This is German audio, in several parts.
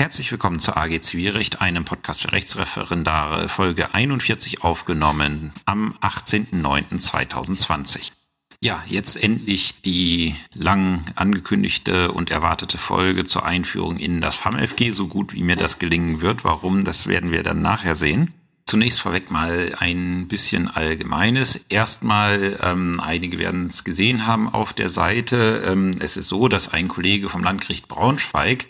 Herzlich willkommen zur AG Zivilrecht, einem Podcast für Rechtsreferendare, Folge 41 aufgenommen am 18.09.2020. Ja, jetzt endlich die lang angekündigte und erwartete Folge zur Einführung in das FAMFG, so gut wie mir das gelingen wird. Warum, das werden wir dann nachher sehen. Zunächst vorweg mal ein bisschen Allgemeines. Erstmal, ähm, einige werden es gesehen haben auf der Seite. Ähm, es ist so, dass ein Kollege vom Landgericht Braunschweig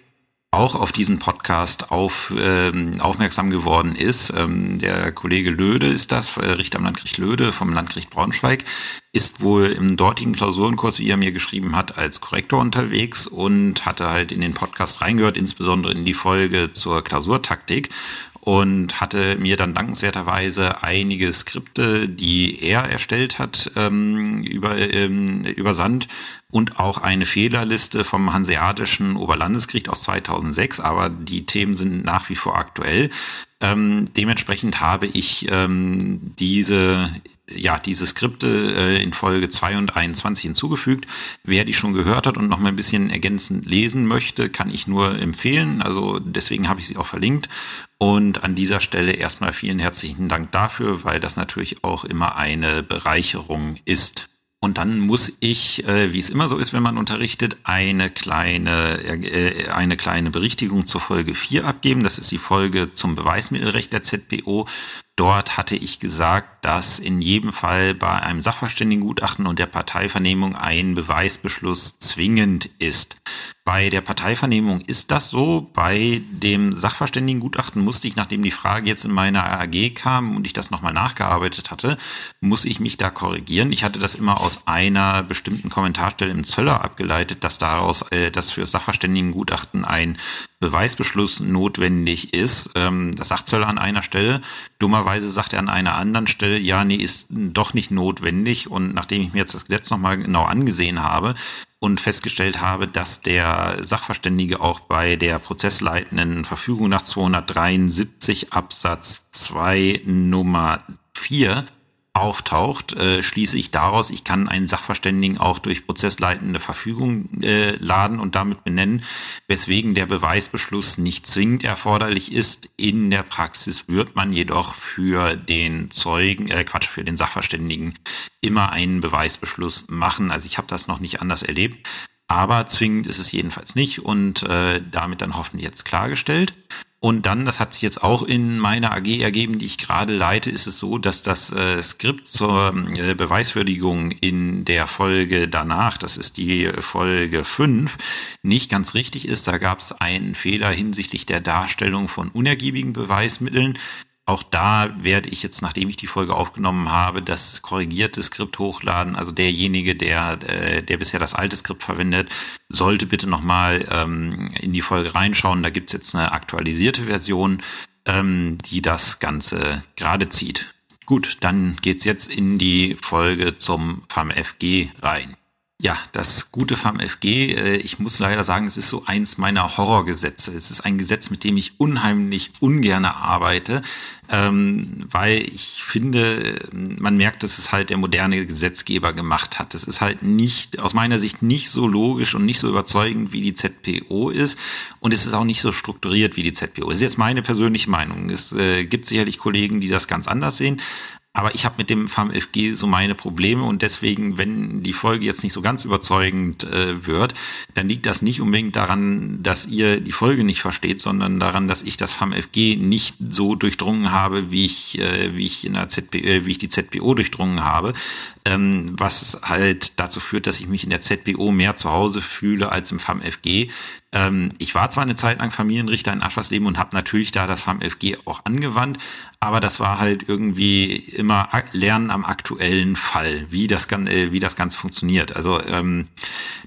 auch auf diesen Podcast auf, ähm, aufmerksam geworden ist. Ähm, der Kollege Löde ist das, äh, Richter am Landgericht Löde vom Landgericht Braunschweig, ist wohl im dortigen Klausurenkurs, wie er mir geschrieben hat, als Korrektor unterwegs und hatte halt in den Podcast reingehört, insbesondere in die Folge zur Klausurtaktik und hatte mir dann dankenswerterweise einige Skripte, die er erstellt hat, ähm, über, ähm, übersandt und auch eine Fehlerliste vom Hanseatischen Oberlandesgericht aus 2006, aber die Themen sind nach wie vor aktuell. Ähm, dementsprechend habe ich ähm, diese ja, diese Skripte äh, in Folge 2 und 21 hinzugefügt. Wer die schon gehört hat und noch mal ein bisschen ergänzend lesen möchte, kann ich nur empfehlen. Also deswegen habe ich sie auch verlinkt. Und an dieser Stelle erstmal vielen herzlichen Dank dafür, weil das natürlich auch immer eine Bereicherung ist. Und dann muss ich, äh, wie es immer so ist, wenn man unterrichtet, eine kleine, äh, eine kleine Berichtigung zur Folge 4 abgeben. Das ist die Folge zum Beweismittelrecht der ZBO. Dort hatte ich gesagt, dass in jedem Fall bei einem Sachverständigengutachten und der Parteivernehmung ein Beweisbeschluss zwingend ist. Bei der Parteivernehmung ist das so. Bei dem Sachverständigengutachten musste ich, nachdem die Frage jetzt in meiner AG kam und ich das nochmal nachgearbeitet hatte, muss ich mich da korrigieren. Ich hatte das immer aus einer bestimmten Kommentarstelle im Zöller abgeleitet, dass daraus, äh, dass für Sachverständigengutachten ein Beweisbeschluss notwendig ist. Ähm, das sagt Zöller an einer Stelle. Dummerweise sagt er an einer anderen Stelle, ja, nee, ist doch nicht notwendig. Und nachdem ich mir jetzt das Gesetz nochmal genau angesehen habe, und festgestellt habe, dass der Sachverständige auch bei der prozessleitenden Verfügung nach 273 Absatz 2 Nummer 4 auftaucht, äh, schließe ich daraus, ich kann einen Sachverständigen auch durch prozessleitende Verfügung äh, laden und damit benennen, weswegen der Beweisbeschluss nicht zwingend erforderlich ist. In der Praxis wird man jedoch für den Zeugen, äh, Quatsch, für den Sachverständigen immer einen Beweisbeschluss machen. Also ich habe das noch nicht anders erlebt. Aber zwingend ist es jedenfalls nicht und äh, damit dann hoffentlich jetzt klargestellt. Und dann, das hat sich jetzt auch in meiner AG ergeben, die ich gerade leite, ist es so, dass das äh, Skript zur äh, Beweiswürdigung in der Folge danach, das ist die Folge 5, nicht ganz richtig ist. Da gab es einen Fehler hinsichtlich der Darstellung von unergiebigen Beweismitteln. Auch da werde ich jetzt, nachdem ich die Folge aufgenommen habe, das korrigierte Skript hochladen. Also derjenige, der, äh, der bisher das alte Skript verwendet, sollte bitte nochmal ähm, in die Folge reinschauen. Da gibt's jetzt eine aktualisierte Version, ähm, die das Ganze gerade zieht. Gut, dann geht's jetzt in die Folge zum FAMFG rein. Ja, das gute FAMFG, äh, ich muss leider sagen, es ist so eins meiner Horrorgesetze. Es ist ein Gesetz, mit dem ich unheimlich ungerne arbeite, ähm, weil ich finde, man merkt, dass es halt der moderne Gesetzgeber gemacht hat. Es ist halt nicht, aus meiner Sicht nicht so logisch und nicht so überzeugend, wie die ZPO ist. Und es ist auch nicht so strukturiert wie die ZPO. Das ist jetzt meine persönliche Meinung. Es äh, gibt sicherlich Kollegen, die das ganz anders sehen. Aber ich habe mit dem FAMFG so meine Probleme und deswegen, wenn die Folge jetzt nicht so ganz überzeugend äh, wird, dann liegt das nicht unbedingt daran, dass ihr die Folge nicht versteht, sondern daran, dass ich das FAMFG nicht so durchdrungen habe, wie ich, äh, wie ich in der ZP, äh, wie ich die ZPO durchdrungen habe ähm, was halt dazu führt, dass ich mich in der ZBO mehr zu Hause fühle als im FAMFG. Ähm, ich war zwar eine Zeit lang Familienrichter in Aschersleben und habe natürlich da das FAMFG auch angewandt, aber das war halt irgendwie immer Lernen am aktuellen Fall, wie das, äh, wie das Ganze funktioniert. Also ähm,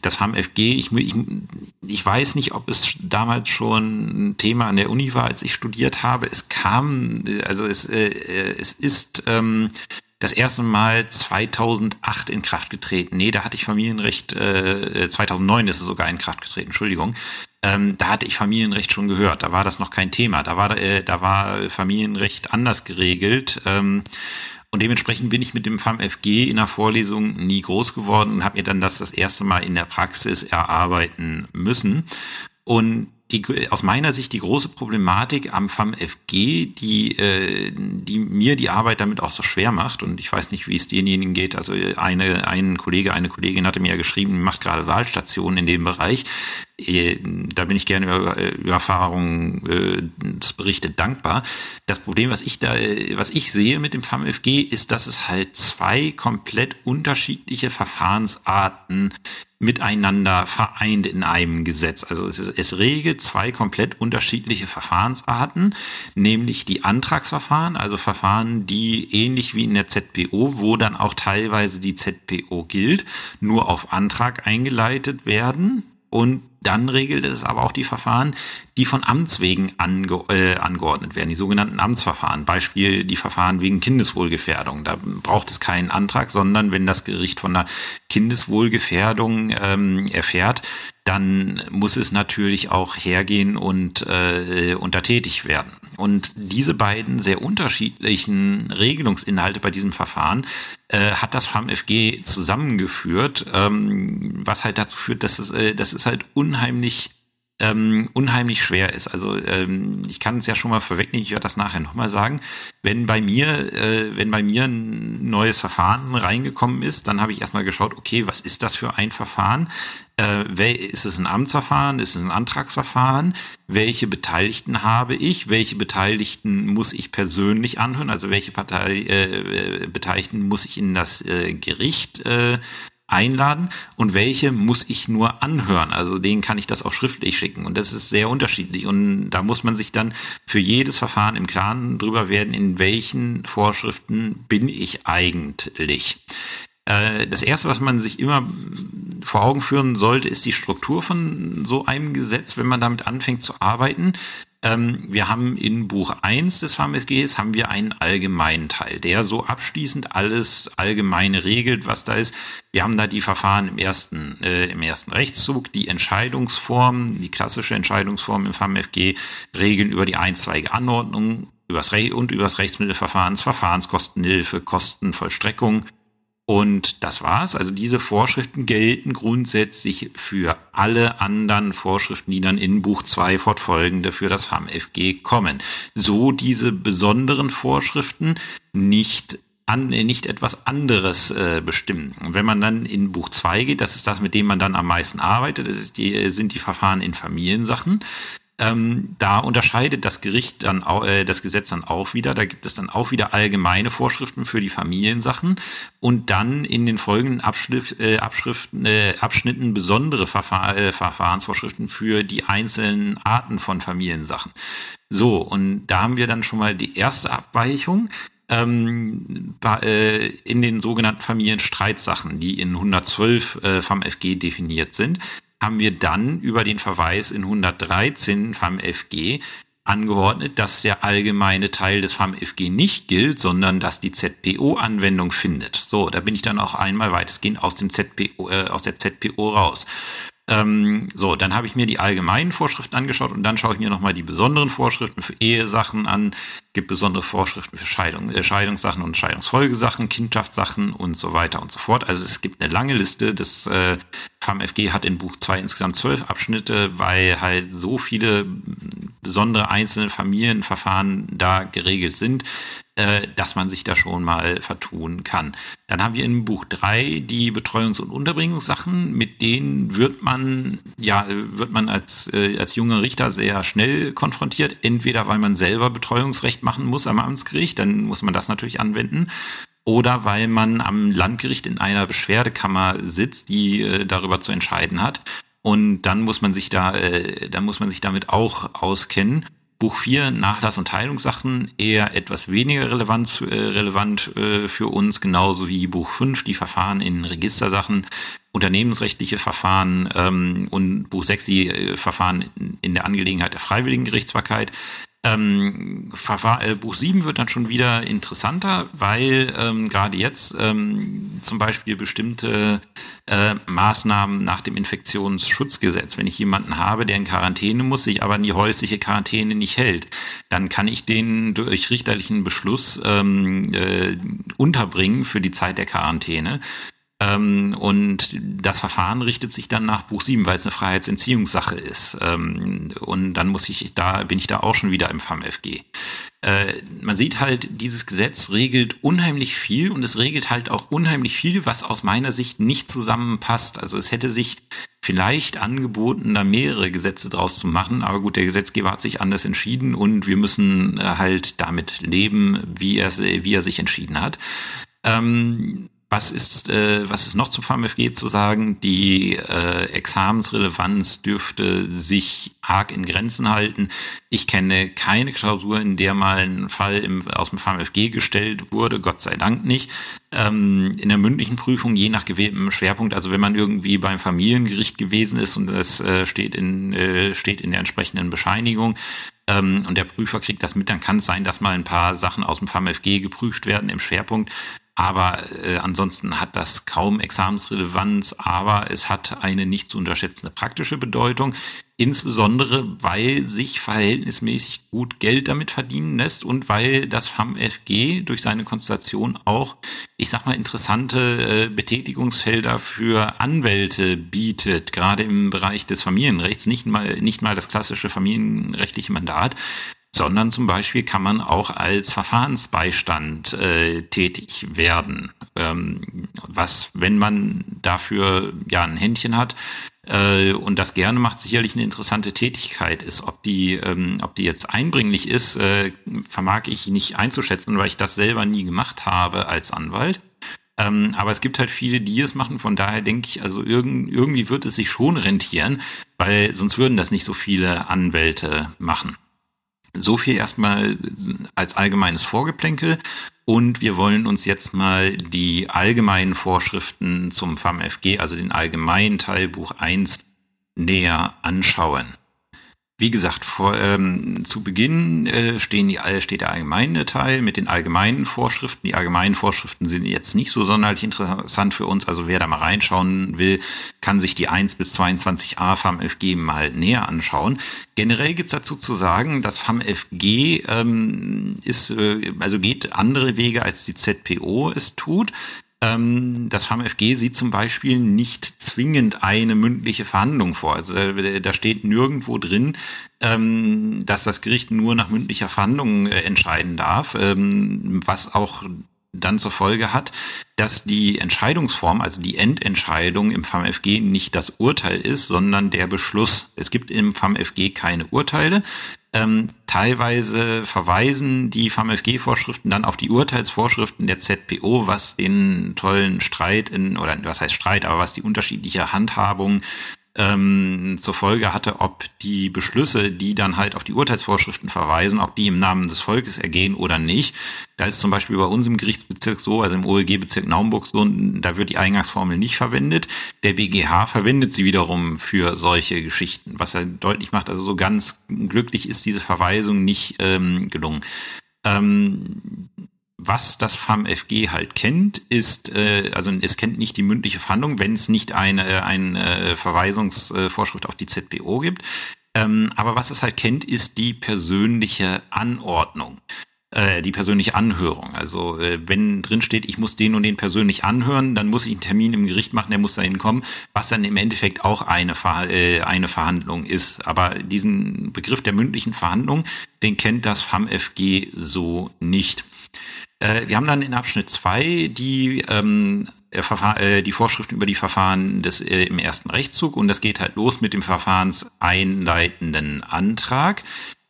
das FAMFG, ich, ich, ich weiß nicht, ob es damals schon ein Thema an der Uni war, als ich studiert habe. Es kam, also es, äh, äh es ist ähm, das erste Mal 2008 in Kraft getreten. Nee, da hatte ich Familienrecht, äh, 2009 ist es sogar in Kraft getreten, Entschuldigung. Ähm, da hatte ich Familienrecht schon gehört, da war das noch kein Thema. Da war, äh, da war Familienrecht anders geregelt. Ähm, und dementsprechend bin ich mit dem FAMFG in der Vorlesung nie groß geworden und habe mir dann das das erste Mal in der Praxis erarbeiten müssen. Und die, aus meiner Sicht die große Problematik am FAM-FG, die, äh, die mir die Arbeit damit auch so schwer macht. Und ich weiß nicht, wie es denjenigen geht. Also eine, ein Kollege, eine Kollegin hatte mir ja geschrieben, macht gerade Wahlstationen in dem Bereich. Äh, da bin ich gerne über, über Erfahrungen äh, berichtet dankbar. Das Problem, was ich da, was ich sehe mit dem FAMFG, ist, dass es halt zwei komplett unterschiedliche Verfahrensarten miteinander vereint in einem Gesetz. Also es, es regelt zwei komplett unterschiedliche Verfahrensarten, nämlich die Antragsverfahren, also Verfahren, die ähnlich wie in der ZPO, wo dann auch teilweise die ZPO gilt, nur auf Antrag eingeleitet werden und dann regelt es aber auch die Verfahren, die von Amts wegen ange äh, angeordnet werden, die sogenannten Amtsverfahren. Beispiel die Verfahren wegen Kindeswohlgefährdung. Da braucht es keinen Antrag, sondern wenn das Gericht von einer Kindeswohlgefährdung ähm, erfährt, dann muss es natürlich auch hergehen und, äh, und da tätig werden. Und diese beiden sehr unterschiedlichen Regelungsinhalte bei diesem Verfahren äh, hat das FAMFG zusammengeführt, ähm, was halt dazu führt, dass es, äh, dass es halt unheimlich ähm, unheimlich schwer ist. Also ähm, ich kann es ja schon mal vorwegnehmen, ich werde das nachher nochmal sagen. Wenn bei mir, äh, wenn bei mir ein neues Verfahren reingekommen ist, dann habe ich erstmal geschaut, okay, was ist das für ein Verfahren? Äh, ist es ein Amtsverfahren? Ist es ein Antragsverfahren? Welche Beteiligten habe ich? Welche Beteiligten muss ich persönlich anhören? Also welche Partei, äh, Beteiligten muss ich in das äh, Gericht äh, einladen und welche muss ich nur anhören. Also denen kann ich das auch schriftlich schicken und das ist sehr unterschiedlich und da muss man sich dann für jedes Verfahren im Klaren drüber werden, in welchen Vorschriften bin ich eigentlich. Äh, das erste, was man sich immer vor Augen führen sollte, ist die Struktur von so einem Gesetz, wenn man damit anfängt zu arbeiten. Ähm, wir haben in Buch 1 des VMSGs haben wir einen allgemeinen Teil, der so abschließend alles allgemeine regelt, was da ist. Wir haben da die Verfahren im ersten, äh, im ersten Rechtszug, die Entscheidungsform, die klassische Entscheidungsform im VMFG, Regeln über die einzweige Anordnung übers Re und übers Rechtsmittelverfahrens, Verfahrenskostenhilfe, Kostenvollstreckung, und das war's. Also diese Vorschriften gelten grundsätzlich für alle anderen Vorschriften, die dann in Buch 2 fortfolgende für das FAMFG kommen. So diese besonderen Vorschriften nicht an, nicht etwas anderes äh, bestimmen. Und wenn man dann in Buch 2 geht, das ist das, mit dem man dann am meisten arbeitet, das ist die, sind die Verfahren in Familiensachen. Ähm, da unterscheidet das Gericht dann auch, äh, das Gesetz dann auch wieder. Da gibt es dann auch wieder allgemeine Vorschriften für die Familiensachen und dann in den folgenden Abschrift, äh, Abschriften, äh, Abschnitten besondere Verfahr äh, Verfahrensvorschriften für die einzelnen Arten von Familiensachen. So, und da haben wir dann schon mal die erste Abweichung ähm, äh, in den sogenannten Familienstreitsachen, die in 112 äh, vom FG definiert sind haben wir dann über den Verweis in 113 FAMFG angeordnet, dass der allgemeine Teil des FAMFG nicht gilt, sondern dass die ZPO-Anwendung findet. So, da bin ich dann auch einmal weitestgehend aus dem ZPO, äh, aus der ZPO raus. Ähm, so, dann habe ich mir die allgemeinen Vorschriften angeschaut und dann schaue ich mir nochmal die besonderen Vorschriften für Ehesachen an. Gibt besondere Vorschriften für Scheidung, äh, Scheidungssachen und Scheidungsfolgesachen, Kindschaftssachen und so weiter und so fort. Also es gibt eine lange Liste. Das äh, FAMFG hat in Buch 2 insgesamt zwölf Abschnitte, weil halt so viele besondere einzelne Familienverfahren da geregelt sind, äh, dass man sich da schon mal vertun kann. Dann haben wir im Buch drei die Betreuungs- und Unterbringungssachen, mit denen wird man, ja, wird man als, äh, als junger Richter sehr schnell konfrontiert. Entweder weil man selber Betreuungsrecht machen muss am Amtsgericht, dann muss man das natürlich anwenden oder weil man am Landgericht in einer Beschwerdekammer sitzt, die äh, darüber zu entscheiden hat. Und dann muss man sich da, dann muss man sich damit auch auskennen. Buch 4, Nachlass- und Teilungssachen, eher etwas weniger relevant, äh, relevant äh, für uns, genauso wie Buch 5, die Verfahren in Registersachen, unternehmensrechtliche Verfahren ähm, und Buch 6, die äh, Verfahren in der Angelegenheit der freiwilligen Gerichtsbarkeit. Ähm, äh, Buch 7 wird dann schon wieder interessanter, weil ähm, gerade jetzt ähm, zum Beispiel bestimmte äh, Maßnahmen nach dem Infektionsschutzgesetz, wenn ich jemanden habe, der in Quarantäne muss, sich aber an die häusliche Quarantäne nicht hält, dann kann ich den durch richterlichen Beschluss ähm, äh, unterbringen für die Zeit der Quarantäne. Ähm, und das Verfahren richtet sich dann nach Buch 7, weil es eine Freiheitsentziehungssache ist. Ähm, und dann muss ich da, bin ich da auch schon wieder im FAMFG. Äh, man sieht halt, dieses Gesetz regelt unheimlich viel und es regelt halt auch unheimlich viel, was aus meiner Sicht nicht zusammenpasst. Also es hätte sich vielleicht angeboten, da mehrere Gesetze draus zu machen, aber gut, der Gesetzgeber hat sich anders entschieden und wir müssen äh, halt damit leben, wie er, wie er sich entschieden hat. Ähm, was ist, äh, was ist noch zum VMFG zu sagen? Die äh, Examensrelevanz dürfte sich arg in Grenzen halten. Ich kenne keine Klausur, in der mal ein Fall im, aus dem VMFG gestellt wurde, Gott sei Dank nicht. Ähm, in der mündlichen Prüfung, je nach gewähltem Schwerpunkt, also wenn man irgendwie beim Familiengericht gewesen ist und das äh, steht, in, äh, steht in der entsprechenden Bescheinigung, ähm, und der Prüfer kriegt das mit, dann kann es sein, dass mal ein paar Sachen aus dem VMFG geprüft werden im Schwerpunkt. Aber äh, ansonsten hat das kaum Examensrelevanz, aber es hat eine nicht zu unterschätzende praktische Bedeutung, insbesondere weil sich verhältnismäßig gut Geld damit verdienen lässt und weil das FAMFG durch seine Konstellation auch, ich sag mal, interessante äh, Betätigungsfelder für Anwälte bietet, gerade im Bereich des Familienrechts, nicht mal, nicht mal das klassische familienrechtliche Mandat, sondern zum Beispiel kann man auch als Verfahrensbeistand äh, tätig werden. Ähm, was, wenn man dafür ja ein Händchen hat äh, und das gerne macht, sicherlich eine interessante Tätigkeit ist. Ob die, ähm, ob die jetzt einbringlich ist, äh, vermag ich nicht einzuschätzen, weil ich das selber nie gemacht habe als Anwalt. Ähm, aber es gibt halt viele, die es machen. Von daher denke ich, also irgend, irgendwie wird es sich schon rentieren, weil sonst würden das nicht so viele Anwälte machen. So viel erstmal als allgemeines Vorgeplänkel. Und wir wollen uns jetzt mal die allgemeinen Vorschriften zum FAMFG, also den allgemeinen Teilbuch 1, näher anschauen. Wie gesagt, vor, ähm, zu Beginn äh, stehen die, steht der allgemeine Teil mit den allgemeinen Vorschriften. Die allgemeinen Vorschriften sind jetzt nicht so sonderlich interessant für uns. Also wer da mal reinschauen will, kann sich die 1 bis 22a FAMFG mal näher anschauen. Generell gibt's dazu zu sagen, das FAMFG ähm, ist, äh, also geht andere Wege als die ZPO es tut. Ähm, das FAMFG sieht zum Beispiel nicht zwingend eine mündliche Verhandlung vor. Also äh, da steht nirgendwo drin, ähm, dass das Gericht nur nach mündlicher Verhandlung äh, entscheiden darf, ähm, was auch dann zur Folge hat, dass die Entscheidungsform, also die Endentscheidung im FAMFG nicht das Urteil ist, sondern der Beschluss. Es gibt im FAMFG keine Urteile. Ähm, teilweise verweisen die FAMFG-Vorschriften dann auf die Urteilsvorschriften der ZPO, was den tollen Streit in, oder was heißt Streit, aber was die unterschiedliche Handhabung ähm, zur Folge hatte, ob die Beschlüsse, die dann halt auf die Urteilsvorschriften verweisen, ob die im Namen des Volkes ergehen oder nicht. Da ist zum Beispiel bei uns im Gerichtsbezirk so, also im OLG-Bezirk Naumburg so, da wird die Eingangsformel nicht verwendet. Der BGH verwendet sie wiederum für solche Geschichten, was er deutlich macht, also so ganz glücklich ist diese Verweisung nicht ähm, gelungen. Ähm, was das FAMFG halt kennt, ist, äh, also es kennt nicht die mündliche Verhandlung, wenn es nicht eine, äh, eine Verweisungsvorschrift auf die ZBO gibt. Ähm, aber was es halt kennt, ist die persönliche Anordnung äh, die persönliche Anhörung. Also äh, wenn drin steht, ich muss den und den persönlich anhören, dann muss ich einen Termin im Gericht machen, der muss dahin kommen, was dann im Endeffekt auch eine, Ver äh, eine Verhandlung ist. Aber diesen Begriff der mündlichen Verhandlung, den kennt das FAMFG so nicht. Äh, wir haben dann in Abschnitt zwei die ähm, äh, die Vorschriften über die Verfahren des, äh, im ersten Rechtszug und das geht halt los mit dem verfahrenseinleitenden Antrag.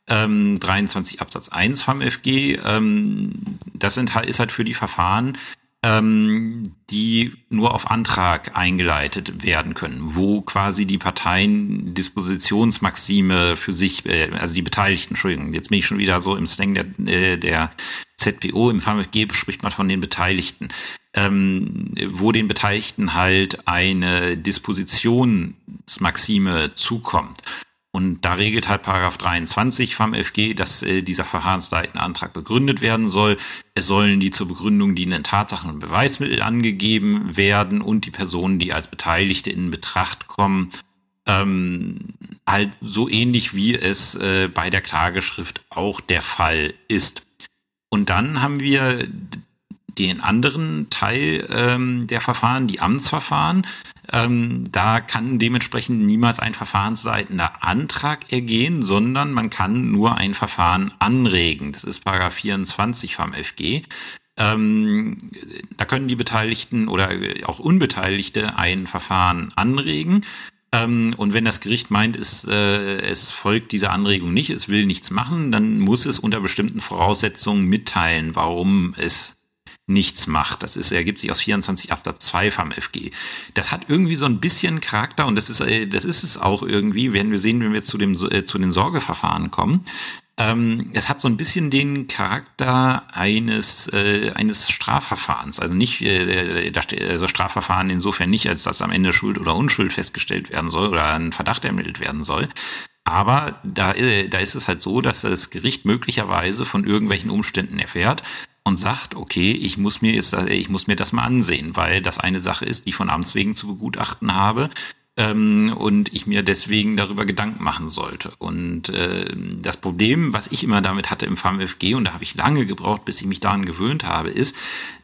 Ähm, 23 Absatz 1 vom FG. Ähm, das sind, ist halt für die Verfahren, ähm, die nur auf Antrag eingeleitet werden können, wo quasi die Parteien Dispositionsmaxime für sich, äh, also die Beteiligten, Entschuldigung, jetzt bin ich schon wieder so im Slang der, äh, der ZPO, im VMG spricht man von den Beteiligten, ähm, wo den Beteiligten halt eine Dispositionsmaxime zukommt. Und da regelt halt Paragraph 23 vom FG, dass äh, dieser Verfahrensleitenantrag begründet werden soll. Es sollen die zur Begründung dienenden Tatsachen und Beweismittel angegeben werden und die Personen, die als Beteiligte in Betracht kommen, ähm, halt so ähnlich wie es äh, bei der Klageschrift auch der Fall ist. Und dann haben wir den anderen Teil ähm, der Verfahren, die Amtsverfahren, ähm, da kann dementsprechend niemals ein verfahrensseitender Antrag ergehen, sondern man kann nur ein Verfahren anregen. Das ist Paragraph 24 vom FG. Ähm, da können die Beteiligten oder auch Unbeteiligte ein Verfahren anregen. Ähm, und wenn das Gericht meint, es, äh, es folgt dieser Anregung nicht, es will nichts machen, dann muss es unter bestimmten Voraussetzungen mitteilen, warum es nichts macht. Das ist, ergibt sich aus 24 Absatz 2 vom FG. Das hat irgendwie so ein bisschen Charakter und das ist, äh, das ist es auch irgendwie, werden wir sehen, wenn wir zu dem, äh, zu den Sorgeverfahren kommen. Ähm, es hat so ein bisschen den Charakter eines äh, eines Strafverfahrens, also nicht äh, also Strafverfahren insofern nicht, als dass am Ende Schuld oder Unschuld festgestellt werden soll oder ein Verdacht ermittelt werden soll. Aber da, äh, da ist es halt so, dass das Gericht möglicherweise von irgendwelchen Umständen erfährt und sagt, okay, ich muss mir ist, ich muss mir das mal ansehen, weil das eine Sache ist, die von Amts wegen zu begutachten habe ähm, und ich mir deswegen darüber Gedanken machen sollte. Und äh, das Problem, was ich immer damit hatte im FAMFG, und da habe ich lange gebraucht, bis ich mich daran gewöhnt habe, ist,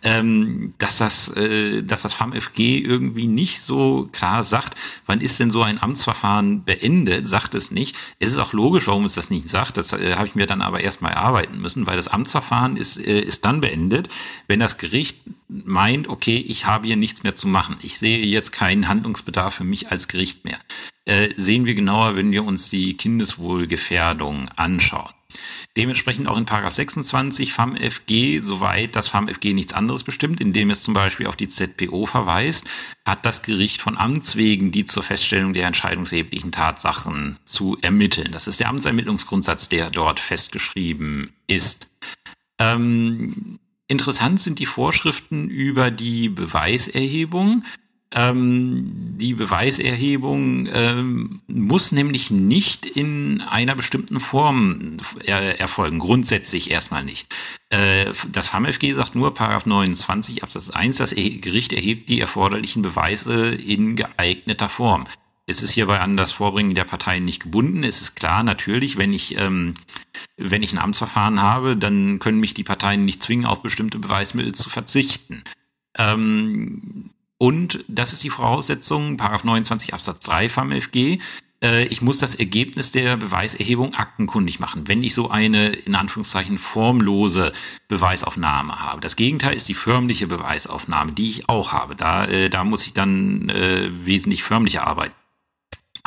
ähm, dass das, äh, dass das FAMFG irgendwie nicht so klar sagt, wann ist denn so ein Amtsverfahren beendet, sagt es nicht. Es ist auch logisch, warum es das nicht sagt. Das äh, habe ich mir dann aber erstmal erarbeiten müssen, weil das Amtsverfahren ist, äh, ist dann beendet, wenn das Gericht meint, okay, ich habe hier nichts mehr zu machen. Ich sehe jetzt keinen Handlungsbedarf für mich als Gericht mehr. Äh, sehen wir genauer, wenn wir uns die Kindeswohlgefährdung anschauen. Dementsprechend auch in Paragraph 26 FAMFG, soweit das FAMFG nichts anderes bestimmt, indem es zum Beispiel auf die ZPO verweist, hat das Gericht von Amts wegen die zur Feststellung der entscheidungserheblichen Tatsachen zu ermitteln. Das ist der Amtsermittlungsgrundsatz, der dort festgeschrieben ist. Ähm, Interessant sind die Vorschriften über die Beweiserhebung. Ähm, die Beweiserhebung ähm, muss nämlich nicht in einer bestimmten Form er erfolgen, grundsätzlich erstmal nicht. Äh, das FAMFG sagt nur, Paragraph 29 Absatz 1, das Gericht erhebt die erforderlichen Beweise in geeigneter Form. Es ist hierbei an das Vorbringen der Parteien nicht gebunden. Es ist klar, natürlich, wenn ich, ähm, wenn ich ein Amtsverfahren habe, dann können mich die Parteien nicht zwingen, auf bestimmte Beweismittel zu verzichten. Ähm, und das ist die Voraussetzung, Paragraph 29 Absatz 3 vom FG. Äh, ich muss das Ergebnis der Beweiserhebung aktenkundig machen, wenn ich so eine, in Anführungszeichen, formlose Beweisaufnahme habe. Das Gegenteil ist die förmliche Beweisaufnahme, die ich auch habe. Da, äh, da muss ich dann äh, wesentlich förmlicher arbeiten.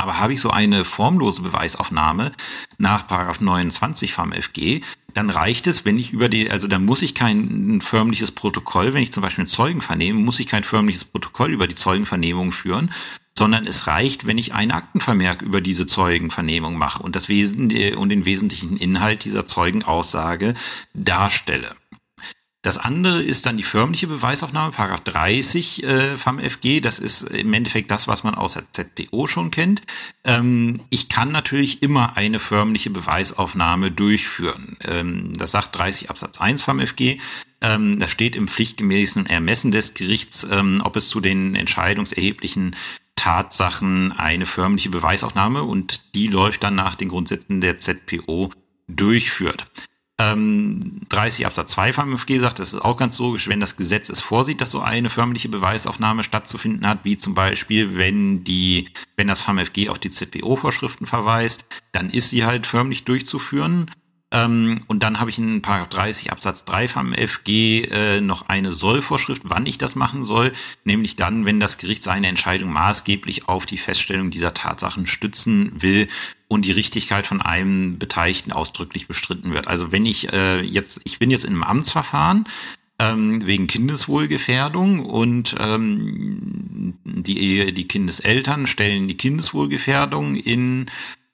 Aber habe ich so eine formlose Beweisaufnahme nach Paragraph 29 vom FG, dann reicht es, wenn ich über die, also dann muss ich kein förmliches Protokoll, wenn ich zum Beispiel einen Zeugen vernehme, muss ich kein förmliches Protokoll über die Zeugenvernehmung führen, sondern es reicht, wenn ich einen Aktenvermerk über diese Zeugenvernehmung mache und das Wesen und den wesentlichen Inhalt dieser Zeugenaussage darstelle. Das andere ist dann die förmliche Beweisaufnahme, Paragraph 30 äh, vom FG. Das ist im Endeffekt das, was man aus der ZPO schon kennt. Ähm, ich kann natürlich immer eine förmliche Beweisaufnahme durchführen. Ähm, das sagt 30 Absatz 1 vom FG. Ähm, das steht im pflichtgemäßen Ermessen des Gerichts, ähm, ob es zu den entscheidungserheblichen Tatsachen eine förmliche Beweisaufnahme und die läuft dann nach den Grundsätzen der ZPO durchführt. 30 ähm, Absatz 2 vom MFG sagt, das ist auch ganz logisch, wenn das Gesetz es vorsieht, dass so eine förmliche Beweisaufnahme stattzufinden hat, wie zum Beispiel, wenn die, wenn das VMFG auf die ZPO-Vorschriften verweist, dann ist sie halt förmlich durchzuführen. Ähm, und dann habe ich in Paragraph 30 Absatz 3 vom FG äh, noch eine Sollvorschrift, wann ich das machen soll, nämlich dann, wenn das Gericht seine Entscheidung maßgeblich auf die Feststellung dieser Tatsachen stützen will und die Richtigkeit von einem Beteiligten ausdrücklich bestritten wird. Also wenn ich äh, jetzt, ich bin jetzt in einem Amtsverfahren, ähm, wegen Kindeswohlgefährdung und ähm, die, die Kindeseltern stellen die Kindeswohlgefährdung in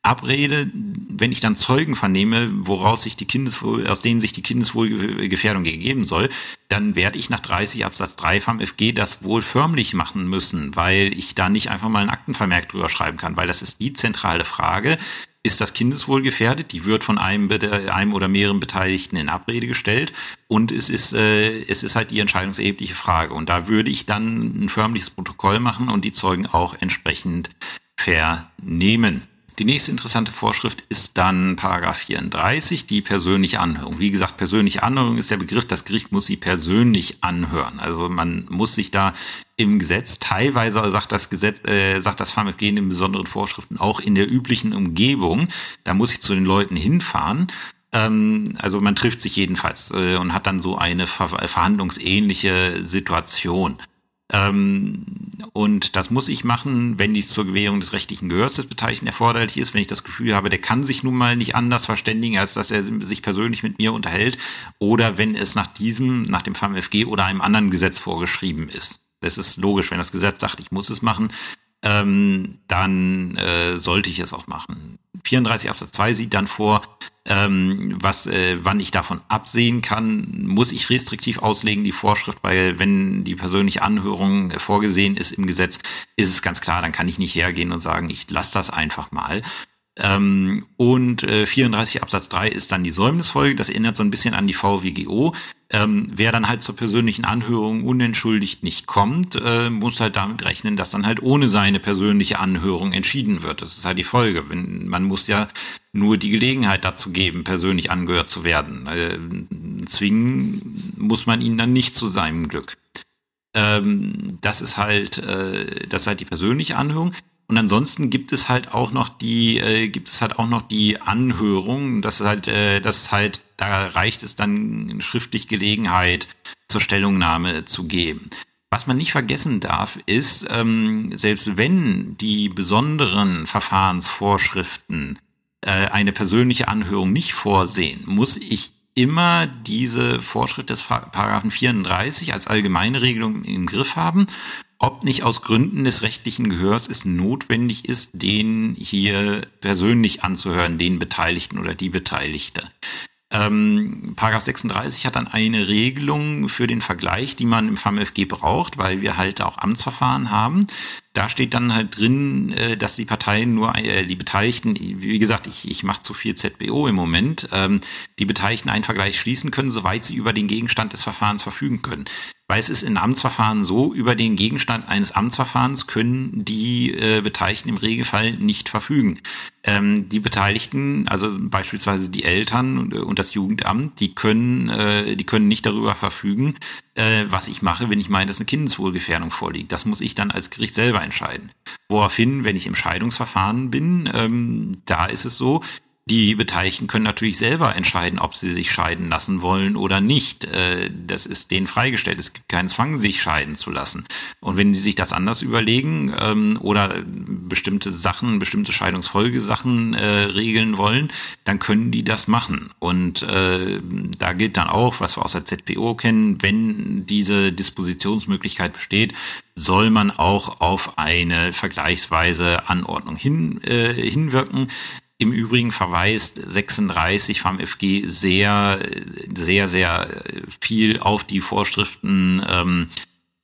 Abrede, wenn ich dann Zeugen vernehme, woraus sich die Kindeswohl, aus denen sich die Kindeswohlgefährdung gegeben soll, dann werde ich nach 30 Absatz 3 vom FG das wohl förmlich machen müssen, weil ich da nicht einfach mal einen Aktenvermerk drüber schreiben kann, weil das ist die zentrale Frage. Ist das Kindeswohl gefährdet? Die wird von einem, einem oder mehreren Beteiligten in Abrede gestellt und es ist, äh, es ist halt die entscheidungserhebliche Frage. Und da würde ich dann ein förmliches Protokoll machen und die Zeugen auch entsprechend vernehmen. Die nächste interessante Vorschrift ist dann Paragraph 34, die persönliche Anhörung. Wie gesagt, persönliche Anhörung ist der Begriff, das Gericht muss sie persönlich anhören. Also man muss sich da im Gesetz, teilweise sagt das Gesetz, äh, sagt das VMFG in besonderen Vorschriften auch in der üblichen Umgebung, da muss ich zu den Leuten hinfahren ähm, also man trifft sich jedenfalls äh, und hat dann so eine ver verhandlungsähnliche Situation. Ähm, und das muss ich machen, wenn dies zur Gewährung des rechtlichen Gehörs des Beteiligten erforderlich ist, wenn ich das Gefühl habe, der kann sich nun mal nicht anders verständigen, als dass er sich persönlich mit mir unterhält, oder wenn es nach diesem, nach dem FAMFG oder einem anderen Gesetz vorgeschrieben ist. Das ist logisch, wenn das Gesetz sagt, ich muss es machen, ähm, dann äh, sollte ich es auch machen. 34 Absatz 2 sieht dann vor, ähm, was, äh, wann ich davon absehen kann, muss ich restriktiv auslegen, die Vorschrift, weil wenn die persönliche Anhörung vorgesehen ist im Gesetz, ist es ganz klar, dann kann ich nicht hergehen und sagen, ich lasse das einfach mal. Ähm, und äh, 34 Absatz 3 ist dann die Säumnisfolge. Das erinnert so ein bisschen an die VWGO. Ähm, wer dann halt zur persönlichen Anhörung unentschuldigt nicht kommt, äh, muss halt damit rechnen, dass dann halt ohne seine persönliche Anhörung entschieden wird. Das ist halt die Folge. Wenn, man muss ja nur die Gelegenheit dazu geben, persönlich angehört zu werden. Äh, zwingen muss man ihn dann nicht zu seinem Glück. Ähm, das ist halt, äh, das ist halt die persönliche Anhörung. Und ansonsten gibt es halt auch noch die, äh, gibt es halt auch noch die Anhörung. Das ist halt, äh, das ist halt, da reicht es dann schriftlich Gelegenheit zur Stellungnahme zu geben. Was man nicht vergessen darf, ist, ähm, selbst wenn die besonderen Verfahrensvorschriften äh, eine persönliche Anhörung nicht vorsehen, muss ich immer diese Vorschrift des Paragraphen 34 als allgemeine Regelung im Griff haben ob nicht aus Gründen des rechtlichen Gehörs es notwendig ist, den hier persönlich anzuhören, den Beteiligten oder die Beteiligte. Ähm, Paragraph 36 hat dann eine Regelung für den Vergleich, die man im FAMFG braucht, weil wir halt auch Amtsverfahren haben. Da steht dann halt drin, äh, dass die Parteien nur, äh, die Beteiligten, wie gesagt, ich, ich mache zu viel ZBO im Moment, ähm, die Beteiligten einen Vergleich schließen können, soweit sie über den Gegenstand des Verfahrens verfügen können. Weil es ist in Amtsverfahren so, über den Gegenstand eines Amtsverfahrens können die äh, Beteiligten im Regelfall nicht verfügen. Ähm, die Beteiligten, also beispielsweise die Eltern und, und das Jugendamt, die können, äh, die können nicht darüber verfügen, äh, was ich mache, wenn ich meine, dass eine Kindeswohlgefährdung vorliegt. Das muss ich dann als Gericht selber entscheiden. Woraufhin, wenn ich im Scheidungsverfahren bin, ähm, da ist es so, die Beteiligten können natürlich selber entscheiden, ob sie sich scheiden lassen wollen oder nicht. Äh, das ist denen freigestellt. Es gibt keinen Zwang, sich scheiden zu lassen. Und wenn die sich das anders überlegen ähm, oder bestimmte Sachen, bestimmte Scheidungsfolgesachen äh, regeln wollen, dann können die das machen. Und äh, da gilt dann auch, was wir aus der ZPO kennen, wenn diese Dispositionsmöglichkeit besteht, soll man auch auf eine vergleichsweise Anordnung hin, äh, hinwirken. Im Übrigen verweist 36 vom FG sehr, sehr, sehr viel auf die Vorschriften ähm,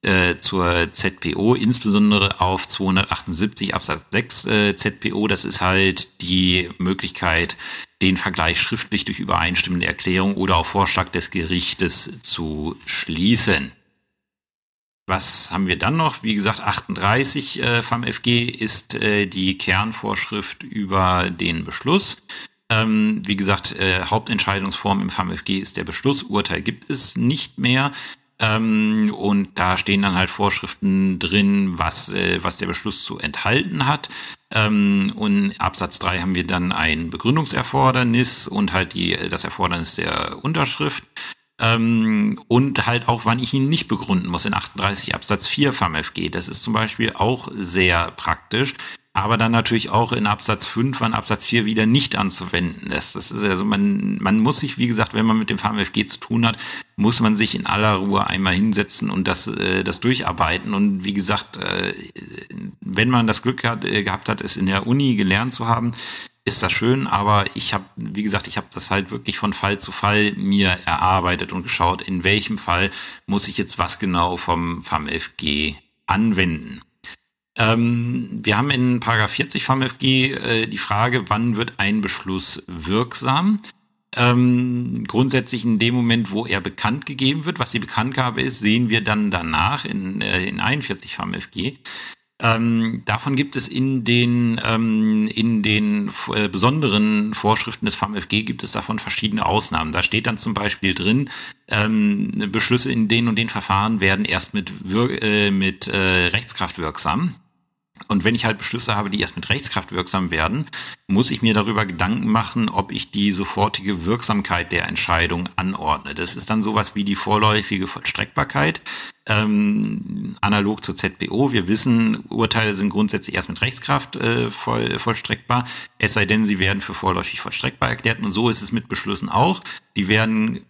äh, zur ZPO, insbesondere auf 278 Absatz 6 äh, ZPO. Das ist halt die Möglichkeit, den Vergleich schriftlich durch übereinstimmende Erklärung oder auf Vorschlag des Gerichtes zu schließen. Was haben wir dann noch? Wie gesagt, 38 äh, vom FG ist äh, die Kernvorschrift über den Beschluss. Ähm, wie gesagt, äh, Hauptentscheidungsform im FAMFG ist der Beschluss. Urteil gibt es nicht mehr. Ähm, und da stehen dann halt Vorschriften drin, was, äh, was der Beschluss zu enthalten hat. Ähm, und Absatz 3 haben wir dann ein Begründungserfordernis und halt die, das Erfordernis der Unterschrift. Ähm, und halt auch, wann ich ihn nicht begründen muss in 38 Absatz 4 FAMFG. Das ist zum Beispiel auch sehr praktisch. Aber dann natürlich auch in Absatz 5 an Absatz 4 wieder nicht anzuwenden ist. Das ist also, man, man muss sich, wie gesagt, wenn man mit dem FAMFG zu tun hat, muss man sich in aller Ruhe einmal hinsetzen und das, äh, das durcharbeiten. Und wie gesagt, äh, wenn man das Glück hat, äh, gehabt hat, es in der Uni gelernt zu haben, ist das schön, aber ich habe, wie gesagt, ich habe das halt wirklich von Fall zu Fall mir erarbeitet und geschaut, in welchem Fall muss ich jetzt was genau vom FAMFG anwenden. Ähm, wir haben in Paragraph 40 FAMFG äh, die Frage, wann wird ein Beschluss wirksam? Ähm, grundsätzlich in dem Moment, wo er bekannt gegeben wird, was die Bekanntgabe ist, sehen wir dann danach in, äh, in 41 FAMFG. Ähm, davon gibt es in den, ähm, in den äh, besonderen Vorschriften des FAMFG gibt es davon verschiedene Ausnahmen. Da steht dann zum Beispiel drin, ähm, Beschlüsse in den und den Verfahren werden erst mit, Wir äh, mit äh, Rechtskraft wirksam. Und wenn ich halt Beschlüsse habe, die erst mit Rechtskraft wirksam werden, muss ich mir darüber Gedanken machen, ob ich die sofortige Wirksamkeit der Entscheidung anordne. Das ist dann sowas wie die vorläufige Vollstreckbarkeit, ähm, analog zur ZBO. Wir wissen, Urteile sind grundsätzlich erst mit Rechtskraft äh, voll, vollstreckbar, es sei denn, sie werden für vorläufig vollstreckbar erklärt. Und so ist es mit Beschlüssen auch. Die werden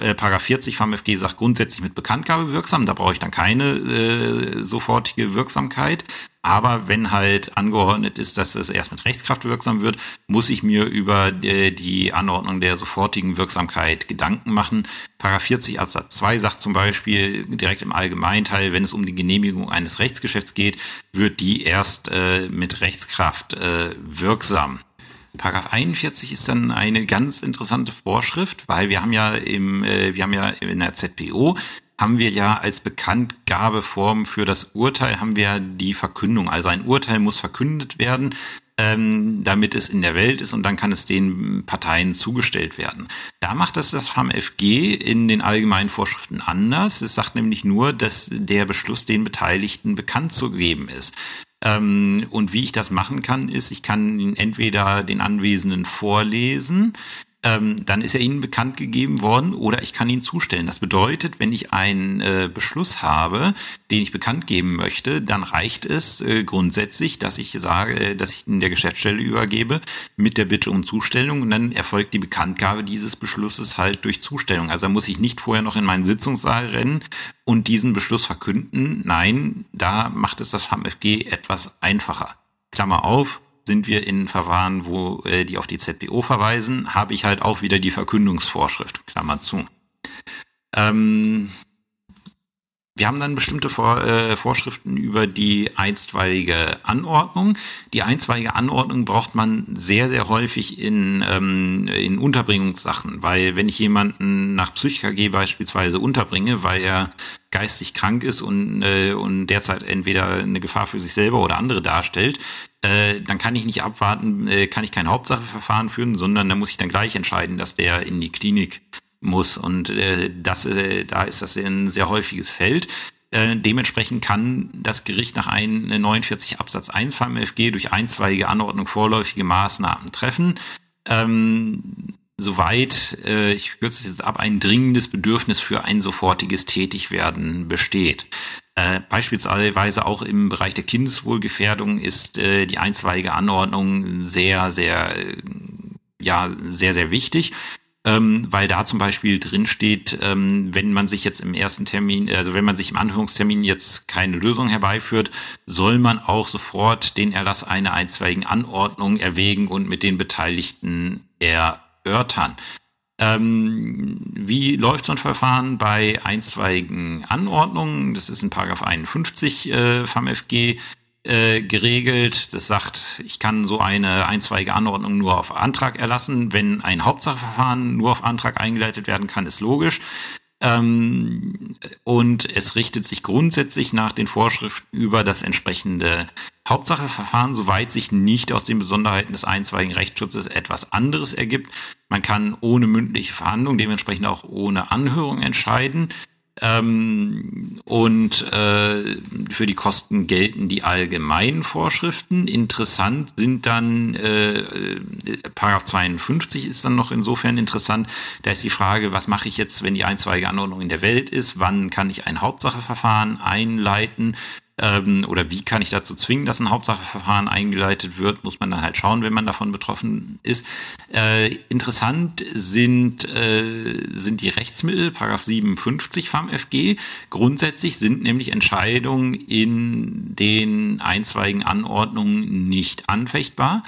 äh, Paragraph 40 vom FG sagt grundsätzlich mit Bekanntgabe wirksam, da brauche ich dann keine äh, sofortige Wirksamkeit. Aber wenn halt angeordnet ist, dass es erst mit Rechtskraft wirksam wird, muss ich mir über äh, die Anordnung der sofortigen Wirksamkeit Gedanken machen. Paragraph 40 Absatz 2 sagt zum Beispiel direkt im Allgemeinteil, wenn es um die Genehmigung eines Rechtsgeschäfts geht, wird die erst äh, mit Rechtskraft äh, wirksam. Paragraph 41 ist dann eine ganz interessante Vorschrift, weil wir haben ja im, äh, wir haben ja in der ZPO haben wir ja als Bekanntgabeform für das Urteil haben wir die Verkündung. Also ein Urteil muss verkündet werden, ähm, damit es in der Welt ist und dann kann es den Parteien zugestellt werden. Da macht das das FAMFG in den allgemeinen Vorschriften anders. Es sagt nämlich nur, dass der Beschluss den Beteiligten bekannt zu geben ist. Ähm, und wie ich das machen kann, ist, ich kann entweder den Anwesenden vorlesen, ähm, dann ist er Ihnen bekannt gegeben worden oder ich kann ihn zustellen. Das bedeutet, wenn ich einen äh, Beschluss habe, den ich bekannt geben möchte, dann reicht es äh, grundsätzlich, dass ich sage, äh, dass ich ihn der Geschäftsstelle übergebe mit der Bitte um Zustellung und dann erfolgt die Bekanntgabe dieses Beschlusses halt durch Zustellung. Also da muss ich nicht vorher noch in meinen Sitzungssaal rennen und diesen Beschluss verkünden. Nein, da macht es das FAMFG etwas einfacher. Klammer auf, sind wir in Verfahren, wo äh, die auf die ZBO verweisen, habe ich halt auch wieder die Verkündungsvorschrift, Klammer zu. Ähm, wir haben dann bestimmte Vor äh, Vorschriften über die einstweilige Anordnung. Die einstweilige Anordnung braucht man sehr, sehr häufig in, ähm, in Unterbringungssachen, weil wenn ich jemanden nach PsychKG beispielsweise unterbringe, weil er geistig krank ist und, äh, und derzeit entweder eine Gefahr für sich selber oder andere darstellt, äh, dann kann ich nicht abwarten, äh, kann ich kein Hauptsacheverfahren führen, sondern da muss ich dann gleich entscheiden, dass der in die Klinik muss. Und äh, das, äh, da ist das ein sehr häufiges Feld. Äh, dementsprechend kann das Gericht nach 49 Absatz 1 vom FG durch einzweige Anordnung vorläufige Maßnahmen treffen. Ähm, soweit, äh, ich kürze es jetzt ab, ein dringendes Bedürfnis für ein sofortiges Tätigwerden besteht. Äh, beispielsweise auch im Bereich der Kindeswohlgefährdung ist äh, die einzweige Anordnung sehr, sehr, äh, ja, sehr, sehr wichtig ähm, weil da zum Beispiel drin steht, ähm, wenn man sich jetzt im ersten Termin, also wenn man sich im Anhörungstermin jetzt keine Lösung herbeiführt, soll man auch sofort den Erlass einer einstweiligen Anordnung erwägen und mit den Beteiligten erörtern. Ähm, wie läuft so ein Verfahren bei einstweiligen Anordnungen? Das ist in Paragraph 51 äh, FAMFG äh, geregelt. Das sagt, ich kann so eine einzweige Anordnung nur auf Antrag erlassen. Wenn ein Hauptsacheverfahren nur auf Antrag eingeleitet werden kann, ist logisch. Ähm, und es richtet sich grundsätzlich nach den Vorschriften über das entsprechende Hauptsacheverfahren, soweit sich nicht aus den Besonderheiten des einstweiligen Rechtsschutzes etwas anderes ergibt. Man kann ohne mündliche Verhandlung, dementsprechend auch ohne Anhörung entscheiden. Ähm, und äh, für die Kosten gelten die allgemeinen Vorschriften. Interessant sind dann äh, Paragraph 52 ist dann noch insofern interessant. Da ist die Frage, was mache ich jetzt, wenn die einzweige Anordnung in der Welt ist? Wann kann ich ein Hauptsacheverfahren einleiten? Ähm, oder wie kann ich dazu zwingen, dass ein Hauptsacheverfahren eingeleitet wird, muss man dann halt schauen, wenn man davon betroffen ist. Äh, interessant sind, äh, sind die Rechtsmittel, Paragraph 57 vom FG. Grundsätzlich sind nämlich Entscheidungen in den einzweigen Anordnungen nicht anfechtbar.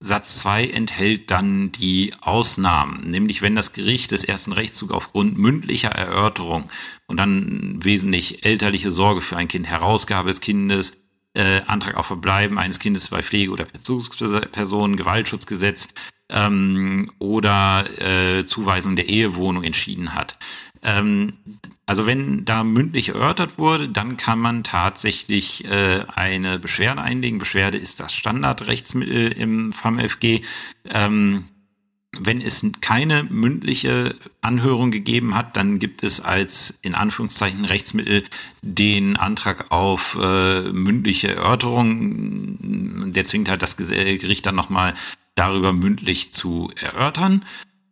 Satz 2 enthält dann die Ausnahmen, nämlich wenn das Gericht des ersten Rechtszug aufgrund mündlicher Erörterung und dann wesentlich elterliche Sorge für ein Kind, Herausgabe des Kindes, äh, Antrag auf Verbleiben eines Kindes bei Pflege- oder Bezugspersonen, Gewaltschutzgesetz ähm, oder äh, Zuweisung der Ehewohnung entschieden hat. Ähm, also wenn da mündlich erörtert wurde, dann kann man tatsächlich äh, eine Beschwerde einlegen. Beschwerde ist das Standardrechtsmittel im FAMFG. Ähm, wenn es keine mündliche Anhörung gegeben hat, dann gibt es als in Anführungszeichen Rechtsmittel den Antrag auf äh, mündliche Erörterung. Der zwingt halt das Gericht dann nochmal darüber mündlich zu erörtern.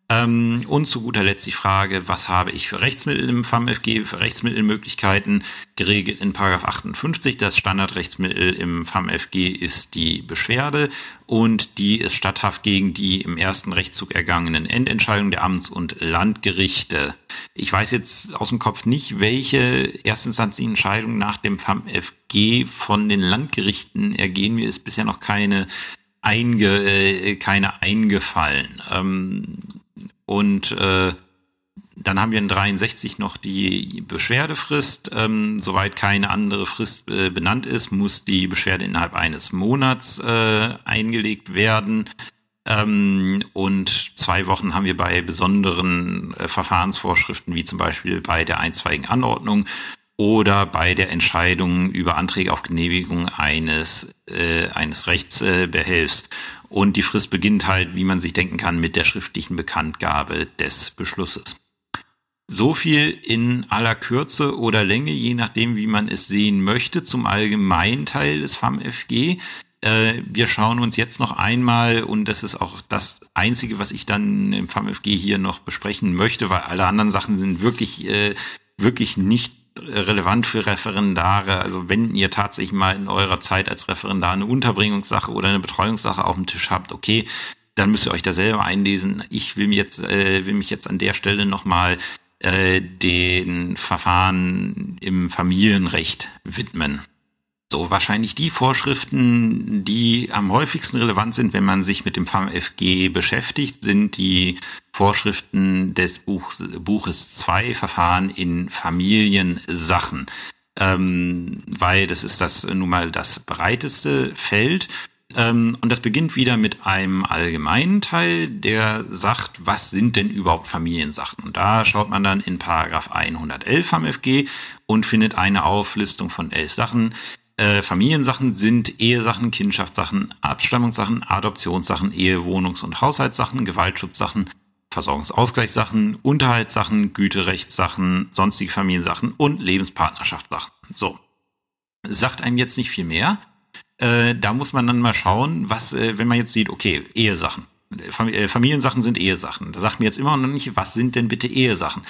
Ähm, und zu guter Letzt die Frage, was habe ich für Rechtsmittel im FAMFG, für Rechtsmittelmöglichkeiten, geregelt in 58. Das Standardrechtsmittel im FAMFG ist die Beschwerde und die ist statthaft gegen die im ersten Rechtszug ergangenen Endentscheidungen der Amts- und Landgerichte. Ich weiß jetzt aus dem Kopf nicht, welche erstinstanzlichen Entscheidungen nach dem FAMFG von den Landgerichten ergehen. Mir ist bisher noch keine einge, äh, keine eingefallen. Ähm, und äh, dann haben wir in 63 noch die Beschwerdefrist. Ähm, soweit keine andere Frist äh, benannt ist, muss die Beschwerde innerhalb eines Monats äh, eingelegt werden. Ähm, und zwei Wochen haben wir bei besonderen äh, Verfahrensvorschriften, wie zum Beispiel bei der einstweiligen Anordnung oder bei der Entscheidung über Anträge auf Genehmigung eines, äh, eines Rechtsbehelfs. Und die Frist beginnt halt, wie man sich denken kann, mit der schriftlichen Bekanntgabe des Beschlusses. So viel in aller Kürze oder Länge, je nachdem, wie man es sehen möchte, zum allgemeinen Teil des FAMFG. Äh, wir schauen uns jetzt noch einmal, und das ist auch das Einzige, was ich dann im FAMFG hier noch besprechen möchte, weil alle anderen Sachen sind wirklich, äh, wirklich nicht relevant für Referendare. Also wenn ihr tatsächlich mal in eurer Zeit als Referendar eine Unterbringungssache oder eine Betreuungssache auf dem Tisch habt, okay, dann müsst ihr euch da selber einlesen. Ich will mich jetzt, äh, will mich jetzt an der Stelle nochmal äh, den Verfahren im Familienrecht widmen. So, wahrscheinlich die Vorschriften, die am häufigsten relevant sind, wenn man sich mit dem FAMFG beschäftigt, sind die Vorschriften des Buch, Buches 2 Verfahren in Familiensachen. Ähm, weil das ist das nun mal das breiteste Feld. Ähm, und das beginnt wieder mit einem allgemeinen Teil, der sagt, was sind denn überhaupt Familiensachen? Und da schaut man dann in Paragraph 111 FAMFG und findet eine Auflistung von elf Sachen, äh, Familiensachen sind Ehesachen, Kindschaftssachen, Abstammungssachen, Adoptionssachen, Ehe, Wohnungs- und Haushaltssachen, Gewaltschutzsachen, Versorgungsausgleichssachen, Unterhaltssachen, Güterechtssachen, sonstige Familiensachen und Lebenspartnerschaftssachen. So. Sagt einem jetzt nicht viel mehr. Äh, da muss man dann mal schauen, was, äh, wenn man jetzt sieht, okay, Ehesachen. Äh, Familiensachen sind Ehesachen. Da sagt mir jetzt immer noch nicht, was sind denn bitte Ehesachen?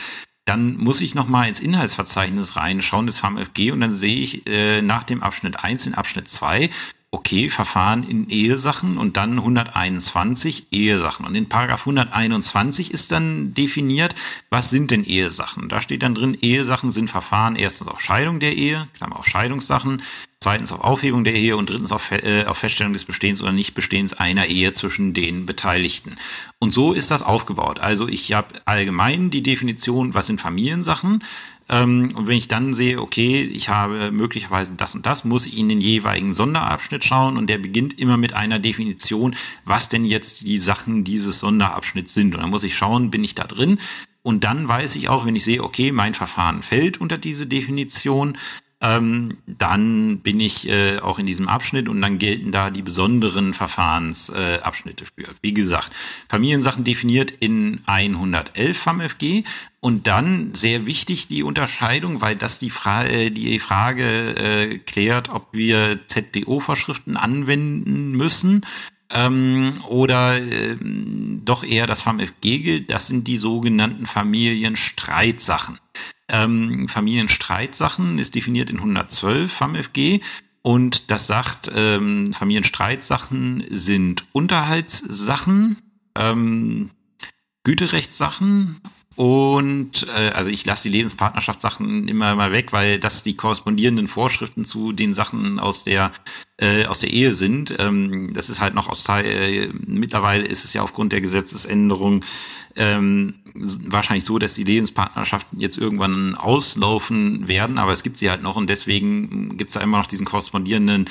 Dann muss ich nochmal ins Inhaltsverzeichnis reinschauen des FAMFG und dann sehe ich äh, nach dem Abschnitt 1 in Abschnitt 2, okay, Verfahren in Ehesachen und dann 121 Ehesachen. Und in Paragraph 121 ist dann definiert, was sind denn Ehesachen? Da steht dann drin, Ehesachen sind Verfahren erstens auf Scheidung der Ehe, Klammer auf Scheidungssachen, zweitens auf Aufhebung der Ehe und drittens auf, äh, auf Feststellung des Bestehens oder Nichtbestehens einer Ehe zwischen den Beteiligten. Und so ist das aufgebaut. Also ich habe allgemein die Definition, was sind Familiensachen. Ähm, und wenn ich dann sehe, okay, ich habe möglicherweise das und das, muss ich in den jeweiligen Sonderabschnitt schauen und der beginnt immer mit einer Definition, was denn jetzt die Sachen dieses Sonderabschnitts sind. Und dann muss ich schauen, bin ich da drin? Und dann weiß ich auch, wenn ich sehe, okay, mein Verfahren fällt unter diese Definition, ähm, dann bin ich äh, auch in diesem Abschnitt und dann gelten da die besonderen Verfahrensabschnitte äh, für. Wie gesagt, Familiensachen definiert in 111 FAMFG und dann sehr wichtig die Unterscheidung, weil das die, Fra äh, die Frage äh, klärt, ob wir ZPO-Vorschriften anwenden müssen ähm, oder äh, doch eher das FAMFG gilt. Das sind die sogenannten Familienstreitsachen. Ähm, Familienstreitsachen ist definiert in 112 FAMFG und das sagt, ähm, Familienstreitsachen sind Unterhaltssachen, ähm, Güterechtssachen und äh, also ich lasse die Lebenspartnerschaftssachen immer mal weg, weil das die korrespondierenden Vorschriften zu den Sachen aus der äh, aus der Ehe sind. Ähm, das ist halt noch aus äh, mittlerweile ist es ja aufgrund der Gesetzesänderung ähm, wahrscheinlich so, dass die Lebenspartnerschaften jetzt irgendwann auslaufen werden, aber es gibt sie halt noch und deswegen gibt es da immer noch diesen korrespondierenden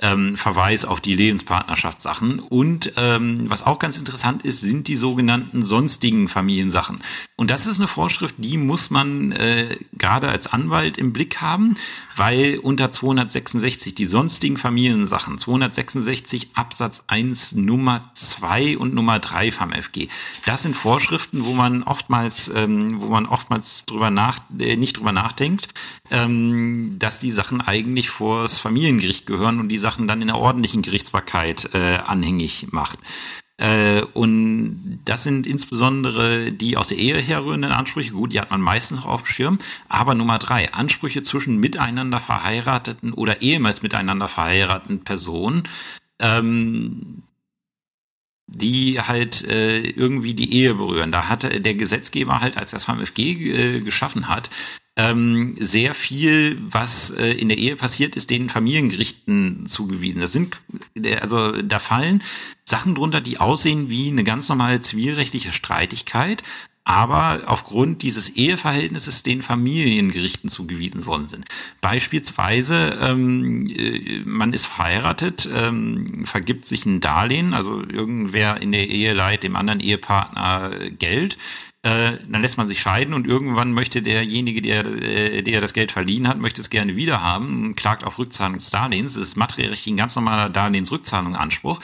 ähm, Verweis auf die Lebenspartnerschaftssachen. Und ähm, was auch ganz interessant ist, sind die sogenannten sonstigen Familiensachen. Und das ist eine Vorschrift, die muss man äh, gerade als Anwalt im Blick haben, weil unter 266 die sonstigen Familiensachen, 266 Absatz 1 Nummer 2 und Nummer 3 vom FG, das sind Vorschriften, wo man oftmals, ähm, wo man oftmals drüber nach, äh, nicht drüber nachdenkt, ähm, dass die Sachen eigentlich vor das Familiengericht gehören und die Sachen dann in der ordentlichen Gerichtsbarkeit äh, anhängig macht. Äh, und das sind insbesondere die aus der Ehe herrührenden Ansprüche. Gut, die hat man meistens noch auf dem Schirm. Aber Nummer drei, Ansprüche zwischen miteinander verheirateten oder ehemals miteinander verheirateten Personen. Ähm, die halt äh, irgendwie die Ehe berühren. Da hatte der Gesetzgeber halt, als das VMFG äh, geschaffen hat, ähm, sehr viel, was äh, in der Ehe passiert ist, den Familiengerichten zugewiesen. Das sind, also da fallen Sachen drunter, die aussehen wie eine ganz normale zivilrechtliche Streitigkeit, aber aufgrund dieses Eheverhältnisses den Familiengerichten zugewiesen worden sind. Beispielsweise, ähm, äh, man ist verheiratet, ähm, vergibt sich ein Darlehen, also irgendwer in der Ehe leiht dem anderen Ehepartner Geld äh, dann lässt man sich scheiden und irgendwann möchte derjenige, der, äh, der das Geld verliehen hat, möchte es gerne wieder haben, klagt auf Rückzahlung des Darlehens. Das ist materiell ein ganz normaler Darlehensrückzahlungsanspruch.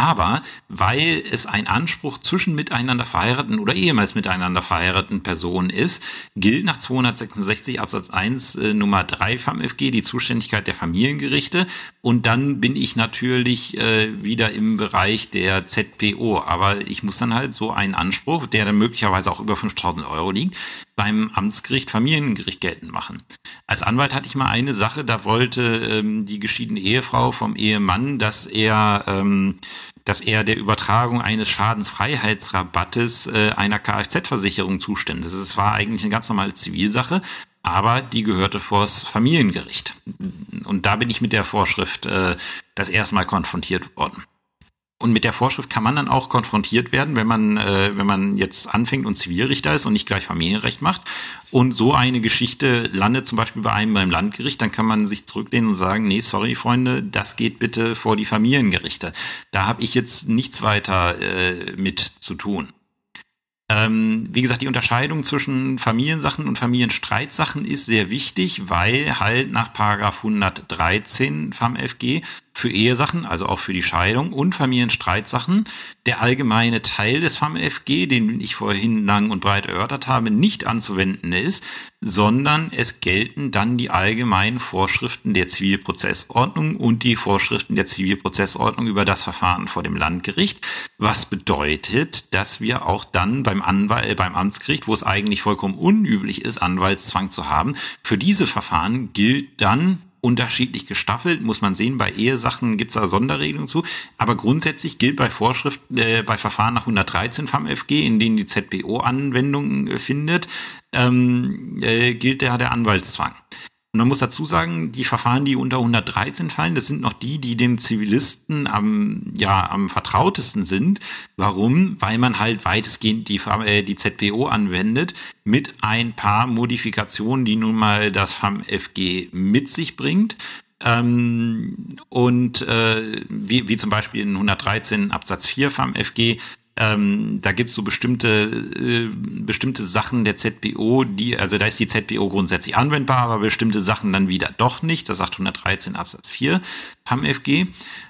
Aber weil es ein Anspruch zwischen miteinander verheirateten oder ehemals miteinander verheirateten Personen ist, gilt nach 266 Absatz 1 äh, Nummer 3 vom FG die Zuständigkeit der Familiengerichte. Und dann bin ich natürlich äh, wieder im Bereich der ZPO. Aber ich muss dann halt so einen Anspruch, der dann möglicherweise auch über 5000 Euro liegt, beim Amtsgericht Familiengericht geltend machen. Als Anwalt hatte ich mal eine Sache, da wollte ähm, die geschiedene Ehefrau vom Ehemann, dass er ähm, dass er der Übertragung eines Schadensfreiheitsrabattes äh, einer Kfz-Versicherung zustände. Das war eigentlich eine ganz normale Zivilsache, aber die gehörte vors Familiengericht. Und da bin ich mit der Vorschrift äh, das erste Mal konfrontiert worden. Und mit der Vorschrift kann man dann auch konfrontiert werden, wenn man, äh, wenn man jetzt anfängt und Zivilrichter ist und nicht gleich Familienrecht macht. Und so eine Geschichte landet zum Beispiel bei einem beim Landgericht, dann kann man sich zurücklehnen und sagen, nee, sorry, Freunde, das geht bitte vor die Familiengerichte. Da habe ich jetzt nichts weiter äh, mit zu tun. Ähm, wie gesagt, die Unterscheidung zwischen Familiensachen und Familienstreitsachen ist sehr wichtig, weil halt nach Paragraph 113 FAMFG für Ehesachen, also auch für die Scheidung und Familienstreitsachen, der allgemeine Teil des FAMFG, den ich vorhin lang und breit erörtert habe, nicht anzuwenden ist, sondern es gelten dann die allgemeinen Vorschriften der Zivilprozessordnung und die Vorschriften der Zivilprozessordnung über das Verfahren vor dem Landgericht, was bedeutet, dass wir auch dann beim Anwalt, äh, beim Amtsgericht, wo es eigentlich vollkommen unüblich ist, Anwaltszwang zu haben, für diese Verfahren gilt dann unterschiedlich gestaffelt, muss man sehen. Bei Ehesachen gibt's da Sonderregelungen zu. Aber grundsätzlich gilt bei Vorschriften, äh, bei Verfahren nach 113 FAMFG, in denen die ZBO Anwendung äh, findet, ähm, äh, gilt der, der Anwaltszwang. Und man muss dazu sagen, die Verfahren, die unter 113 fallen, das sind noch die, die dem Zivilisten am, ja, am vertrautesten sind. Warum? Weil man halt weitestgehend die, äh, die ZPO anwendet mit ein paar Modifikationen, die nun mal das FAM-FG mit sich bringt. Ähm, und äh, wie, wie zum Beispiel in 113 Absatz 4 FAM-FG ähm, da gibt's so bestimmte, äh, bestimmte Sachen der ZPO, die, also da ist die ZPO grundsätzlich anwendbar, aber bestimmte Sachen dann wieder doch nicht. Das sagt 113 Absatz 4 PAMFG.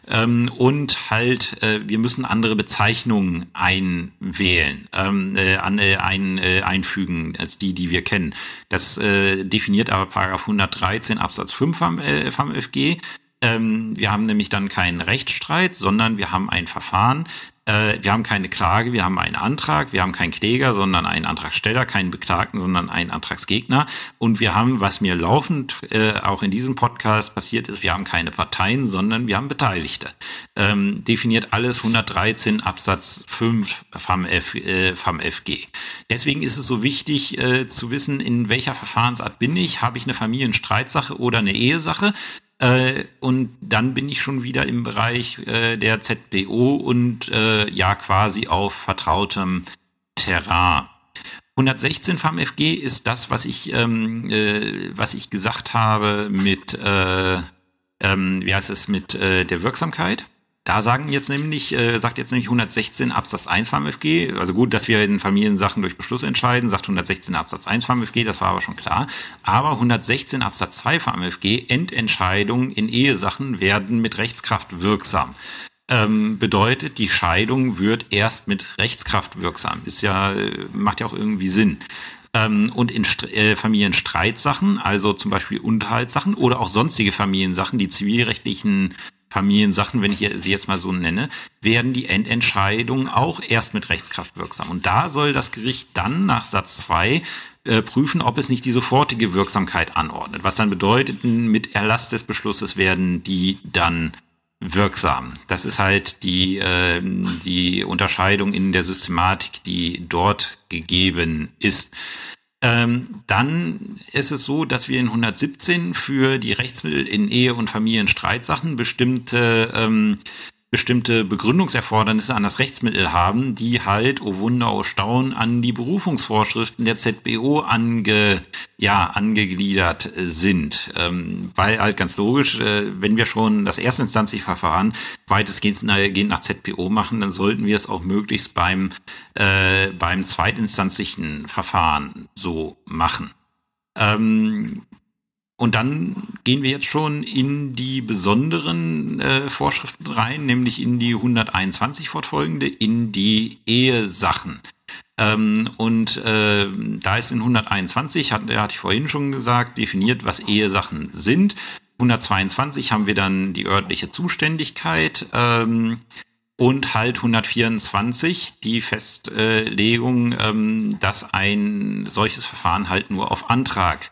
Ähm, und halt, äh, wir müssen andere Bezeichnungen einwählen, ähm, äh, an, äh, ein, äh, einfügen als die, die wir kennen. Das äh, definiert aber Paragraph 113 Absatz 5 vom, äh, vom FG. Ähm, wir haben nämlich dann keinen Rechtsstreit, sondern wir haben ein Verfahren, wir haben keine Klage, wir haben einen Antrag, wir haben keinen Kläger, sondern einen Antragsteller, keinen Beklagten, sondern einen Antragsgegner. Und wir haben, was mir laufend äh, auch in diesem Podcast passiert ist, wir haben keine Parteien, sondern wir haben Beteiligte. Ähm, definiert alles 113 Absatz 5 FAMF, äh, FAMFG. Deswegen ist es so wichtig äh, zu wissen, in welcher Verfahrensart bin ich. Habe ich eine Familienstreitsache oder eine Ehesache? Äh, und dann bin ich schon wieder im Bereich äh, der ZBO und äh, ja quasi auf vertrautem Terrain. 116 FAMFG ist das, was ich, ähm, äh, was ich gesagt habe mit, äh, ähm, wie heißt es, mit äh, der Wirksamkeit. Da sagen jetzt nämlich, äh, sagt jetzt nämlich 116 Absatz 1 VMFG, also gut, dass wir in Familiensachen durch Beschluss entscheiden, sagt 116 Absatz 1 VMFG, das war aber schon klar. Aber 116 Absatz 2 VMFG, Endentscheidungen in Ehesachen werden mit Rechtskraft wirksam. Ähm, bedeutet, die Scheidung wird erst mit Rechtskraft wirksam. Ist ja, macht ja auch irgendwie Sinn ähm, und in St äh, Familienstreitsachen, also zum Beispiel Unterhaltssachen oder auch sonstige Familiensachen, die zivilrechtlichen Familiensachen, wenn ich sie jetzt mal so nenne, werden die Endentscheidungen auch erst mit Rechtskraft wirksam. Und da soll das Gericht dann nach Satz 2 äh, prüfen, ob es nicht die sofortige Wirksamkeit anordnet. Was dann bedeutet, mit Erlass des Beschlusses werden die dann wirksam. Das ist halt die, äh, die Unterscheidung in der Systematik, die dort gegeben ist. Ähm, dann ist es so, dass wir in 117 für die Rechtsmittel in Ehe- und Familienstreitsachen bestimmte ähm, bestimmte Begründungserfordernisse an das Rechtsmittel haben, die halt, oh Wunder, oh Staun, an die Berufungsvorschriften der ZBO ange, ja, angegliedert sind. Ähm, weil halt ganz logisch, äh, wenn wir schon das erstinstanzliche Verfahren weitestgehend nach ZBO machen, dann sollten wir es auch möglichst beim, äh, beim zweitinstanzlichen Verfahren so machen. Ähm, und dann gehen wir jetzt schon in die besonderen äh, Vorschriften rein, nämlich in die 121 fortfolgende, in die Ehesachen. Ähm, und äh, da ist in 121, hat, hatte ich vorhin schon gesagt, definiert, was Ehesachen sind. 122 haben wir dann die örtliche Zuständigkeit. Ähm, und halt 124 die Festlegung, ähm, dass ein solches Verfahren halt nur auf Antrag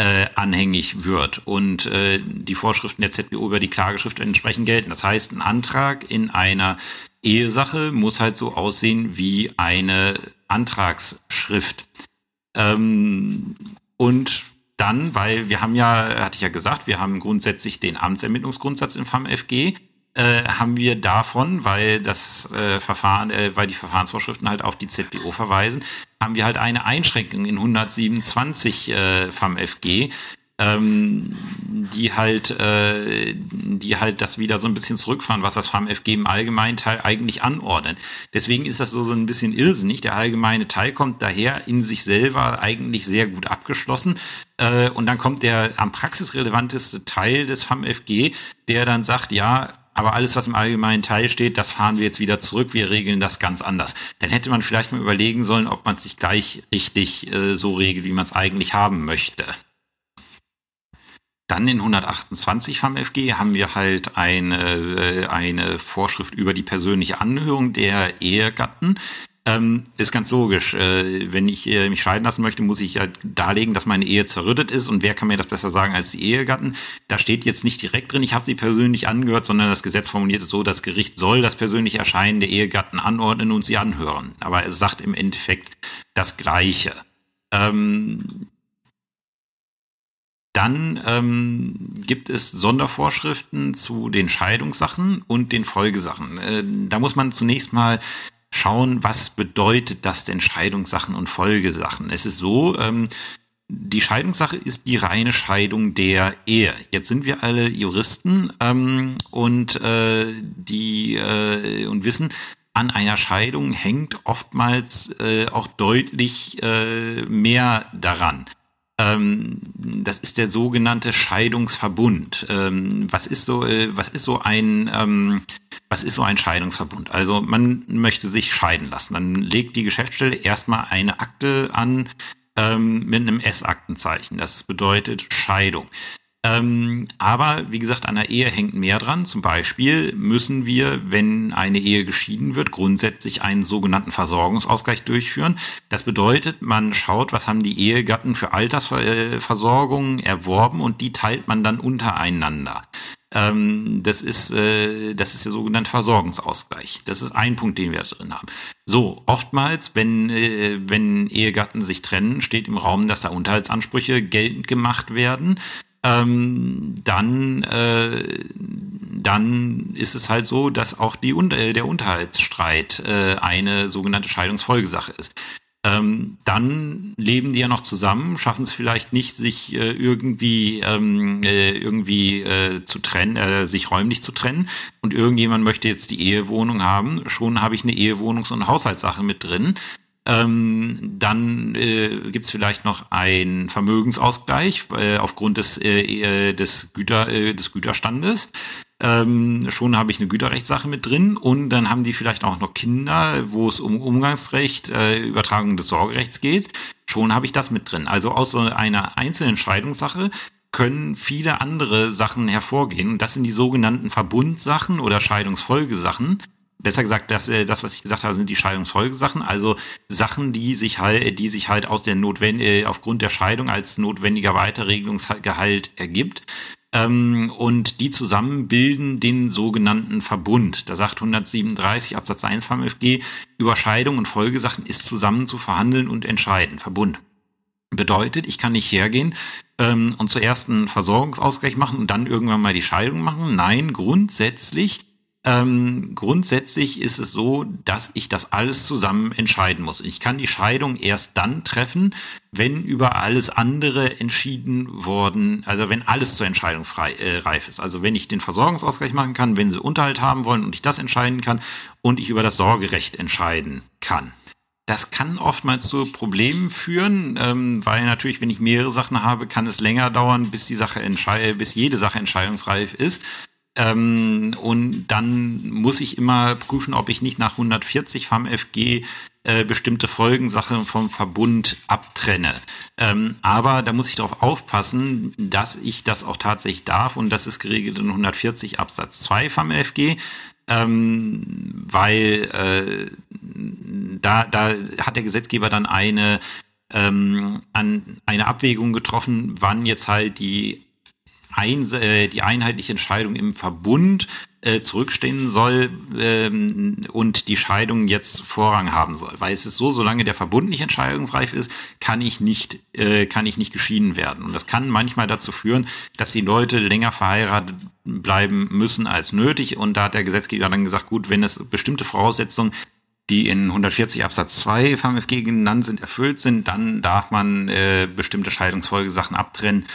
äh, anhängig wird und äh, die Vorschriften der ZBO über die Klageschrift entsprechend gelten. Das heißt, ein Antrag in einer Ehesache muss halt so aussehen wie eine Antragsschrift. Ähm, und dann, weil wir haben ja, hatte ich ja gesagt, wir haben grundsätzlich den Amtsermittlungsgrundsatz im FAMFG äh, haben wir davon, weil das äh, Verfahren, äh, weil die Verfahrensvorschriften halt auf die ZBO verweisen, haben wir halt eine Einschränkung in 127 äh, FAMFG, ähm, die halt, äh, die halt das wieder so ein bisschen zurückfahren, was das FAMFG im allgemeinen Teil eigentlich anordnet. Deswegen ist das so, so ein bisschen irrsinnig. Der allgemeine Teil kommt daher in sich selber eigentlich sehr gut abgeschlossen. Äh, und dann kommt der am praxisrelevanteste Teil des FAMFG, der dann sagt, ja, aber alles, was im allgemeinen Teil steht, das fahren wir jetzt wieder zurück, wir regeln das ganz anders. Dann hätte man vielleicht mal überlegen sollen, ob man es nicht gleich richtig äh, so regelt, wie man es eigentlich haben möchte. Dann in 128 FAMFG haben wir halt eine, äh, eine Vorschrift über die persönliche Anhörung der Ehegatten. Ähm, ist ganz logisch. Äh, wenn ich äh, mich scheiden lassen möchte, muss ich ja darlegen, dass meine Ehe zerrüttet ist. Und wer kann mir das besser sagen als die Ehegatten? Da steht jetzt nicht direkt drin, ich habe sie persönlich angehört, sondern das Gesetz formuliert es so, das Gericht soll das persönliche Erscheinen der Ehegatten anordnen und sie anhören. Aber es sagt im Endeffekt das Gleiche. Ähm, dann ähm, gibt es Sondervorschriften zu den Scheidungssachen und den Folgesachen. Äh, da muss man zunächst mal schauen, was bedeutet das denn Scheidungssachen und Folgesachen. Es ist so, ähm, die Scheidungssache ist die reine Scheidung der Ehe. Jetzt sind wir alle Juristen ähm, und äh, die äh, und wissen, an einer Scheidung hängt oftmals äh, auch deutlich äh, mehr daran. Ähm, das ist der sogenannte Scheidungsverbund. Ähm, was ist so, äh, was ist so ein, ähm, was ist so ein Scheidungsverbund? Also man möchte sich scheiden lassen. Dann legt die Geschäftsstelle erstmal eine Akte an ähm, mit einem S-Aktenzeichen. Das bedeutet Scheidung. Ähm, aber wie gesagt, an der Ehe hängt mehr dran. Zum Beispiel müssen wir, wenn eine Ehe geschieden wird, grundsätzlich einen sogenannten Versorgungsausgleich durchführen. Das bedeutet, man schaut, was haben die Ehegatten für Altersversorgung erworben und die teilt man dann untereinander. Ähm, das ist äh, das ist der sogenannte Versorgungsausgleich. Das ist ein Punkt, den wir drin haben. So oftmals, wenn äh, wenn Ehegatten sich trennen, steht im Raum, dass da Unterhaltsansprüche geltend gemacht werden. ähm, dann, äh, dann ist es halt so, dass auch die, äh, der Unterhaltsstreit äh, eine sogenannte Scheidungsfolgesache ist. Ähm, dann leben die ja noch zusammen, schaffen es vielleicht nicht, sich äh, irgendwie ähm, äh, irgendwie äh, zu trennen, äh, sich räumlich zu trennen. Und irgendjemand möchte jetzt die Ehewohnung haben. Schon habe ich eine Ehewohnungs- und Haushaltssache mit drin. Ähm, dann äh, gibt es vielleicht noch einen Vermögensausgleich äh, aufgrund des, äh, des, Güter, des Güterstandes. Ähm, schon habe ich eine Güterrechtssache mit drin und dann haben die vielleicht auch noch Kinder, wo es um Umgangsrecht, äh, Übertragung des Sorgerechts geht. Schon habe ich das mit drin. Also aus so einer einzelnen Scheidungssache können viele andere Sachen hervorgehen. Das sind die sogenannten Verbundsachen oder Scheidungsfolgesachen besser gesagt, das, äh, das, was ich gesagt habe, sind die Scheidungsfolgesachen, also Sachen, die sich halt, die sich halt aus der Notwend äh, aufgrund der Scheidung als notwendiger Weiterregelungsgehalt ergibt. Ähm, und die zusammen bilden den sogenannten Verbund. Da sagt 137 Absatz 1 vom FG, Überscheidung und Folgesachen ist zusammen zu verhandeln und entscheiden. Verbund. Bedeutet, ich kann nicht hergehen ähm, und zuerst einen Versorgungsausgleich machen und dann irgendwann mal die Scheidung machen. Nein, grundsätzlich ähm, grundsätzlich ist es so, dass ich das alles zusammen entscheiden muss. Ich kann die Scheidung erst dann treffen, wenn über alles andere entschieden worden, also wenn alles zur Entscheidung frei, äh, reif ist. Also wenn ich den Versorgungsausgleich machen kann, wenn sie Unterhalt haben wollen und ich das entscheiden kann und ich über das Sorgerecht entscheiden kann. Das kann oftmals zu Problemen führen, ähm, weil natürlich, wenn ich mehrere Sachen habe, kann es länger dauern, bis die Sache bis jede Sache entscheidungsreif ist. Ähm, und dann muss ich immer prüfen, ob ich nicht nach 140 FAMFG äh, bestimmte Folgensachen vom Verbund abtrenne. Ähm, aber da muss ich darauf aufpassen, dass ich das auch tatsächlich darf und das ist geregelt in 140 Absatz 2 FAMFG. Ähm, weil äh, da, da hat der Gesetzgeber dann eine, ähm, an, eine Abwägung getroffen, wann jetzt halt die ein, äh, die einheitliche Entscheidung im Verbund äh, zurückstehen soll ähm, und die Scheidung jetzt Vorrang haben soll. Weil es ist so, solange der Verbund nicht entscheidungsreif ist, kann ich nicht, äh, kann ich nicht geschieden werden. Und das kann manchmal dazu führen, dass die Leute länger verheiratet bleiben müssen als nötig. Und da hat der Gesetzgeber dann gesagt, gut, wenn es bestimmte Voraussetzungen die in 140 Absatz 2 VMFG genannt sind, erfüllt sind, dann darf man äh, bestimmte Scheidungsfolgesachen abtrennen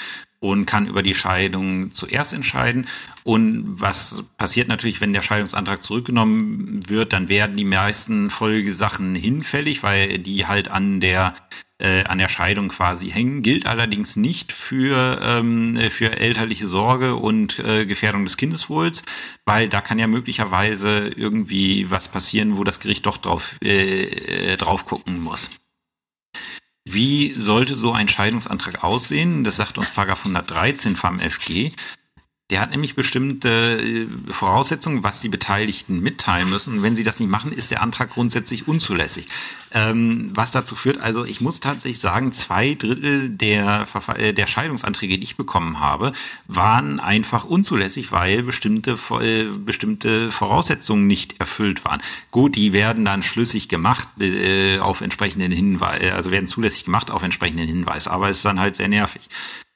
und kann über die Scheidung zuerst entscheiden. Und was passiert natürlich, wenn der Scheidungsantrag zurückgenommen wird, dann werden die meisten Folgesachen hinfällig, weil die halt an der äh, an der Scheidung quasi hängen, gilt allerdings nicht für, ähm, für elterliche Sorge und äh, Gefährdung des Kindeswohls, weil da kann ja möglicherweise irgendwie was passieren, wo das Gericht doch drauf, äh, äh drauf gucken muss. Wie sollte so ein Scheidungsantrag aussehen? Das sagt uns Paragraph 113 vom FG. Der hat nämlich bestimmte äh, Voraussetzungen, was die Beteiligten mitteilen müssen. Und wenn sie das nicht machen, ist der Antrag grundsätzlich unzulässig. Ähm, was dazu führt, also ich muss tatsächlich sagen, zwei Drittel der, äh, der Scheidungsanträge, die ich bekommen habe, waren einfach unzulässig, weil bestimmte, äh, bestimmte Voraussetzungen nicht erfüllt waren. Gut, die werden dann schlüssig gemacht äh, auf entsprechenden Hinweis, also werden zulässig gemacht auf entsprechenden Hinweis, aber es ist dann halt sehr nervig.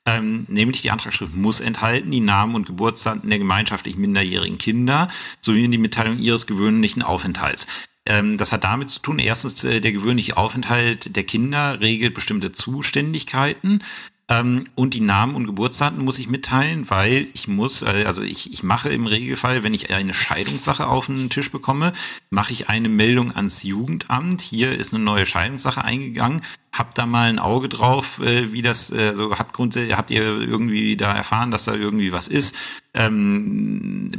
Ähm, nämlich die Antragsschrift muss enthalten die Namen und Geburtsdaten der gemeinschaftlich minderjährigen Kinder sowie die Mitteilung ihres gewöhnlichen Aufenthalts. Ähm, das hat damit zu tun, erstens, äh, der gewöhnliche Aufenthalt der Kinder regelt bestimmte Zuständigkeiten. Ähm, und die Namen und Geburtsdaten muss ich mitteilen, weil ich muss, äh, also ich, ich mache im Regelfall, wenn ich eine Scheidungssache auf den Tisch bekomme, mache ich eine Meldung ans Jugendamt. Hier ist eine neue Scheidungssache eingegangen habt da mal ein Auge drauf, äh, wie das, äh, so habt grundsätzlich, habt ihr irgendwie da erfahren, dass da irgendwie was ist, ähm,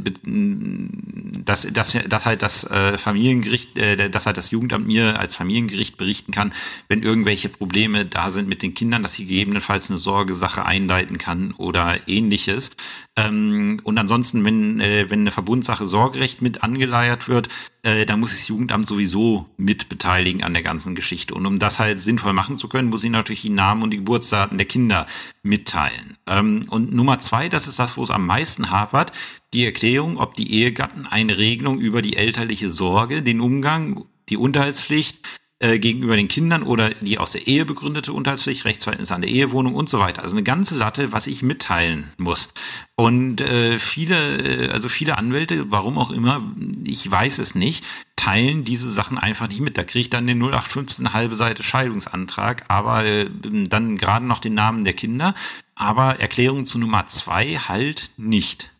dass, dass, dass halt das äh, Familiengericht, äh, dass halt das Jugendamt mir als Familiengericht berichten kann, wenn irgendwelche Probleme da sind mit den Kindern, dass sie gegebenenfalls eine Sorgesache einleiten kann oder ähnliches. Ähm, und ansonsten, wenn, äh, wenn eine Verbundsache Sorgerecht mit angeleiert wird, äh, da muss das Jugendamt sowieso mit beteiligen an der ganzen Geschichte. Und um das halt sinnvoll machen zu können, muss ich natürlich die Namen und die Geburtsdaten der Kinder mitteilen. Ähm, und Nummer zwei, das ist das, wo es am meisten hapert, die Erklärung, ob die Ehegatten eine Regelung über die elterliche Sorge, den Umgang, die Unterhaltspflicht äh, gegenüber den Kindern oder die aus der Ehe begründete Unterhaltspflicht, Rechtsverhältnis an der Ehewohnung und so weiter. Also eine ganze Latte, was ich mitteilen muss. Und äh, viele, äh, also viele Anwälte, warum auch immer, ich weiß es nicht, teilen diese Sachen einfach nicht mit. Da kriege ich dann den 0815 halbe Seite Scheidungsantrag, aber äh, dann gerade noch den Namen der Kinder, aber Erklärung zu Nummer zwei halt nicht.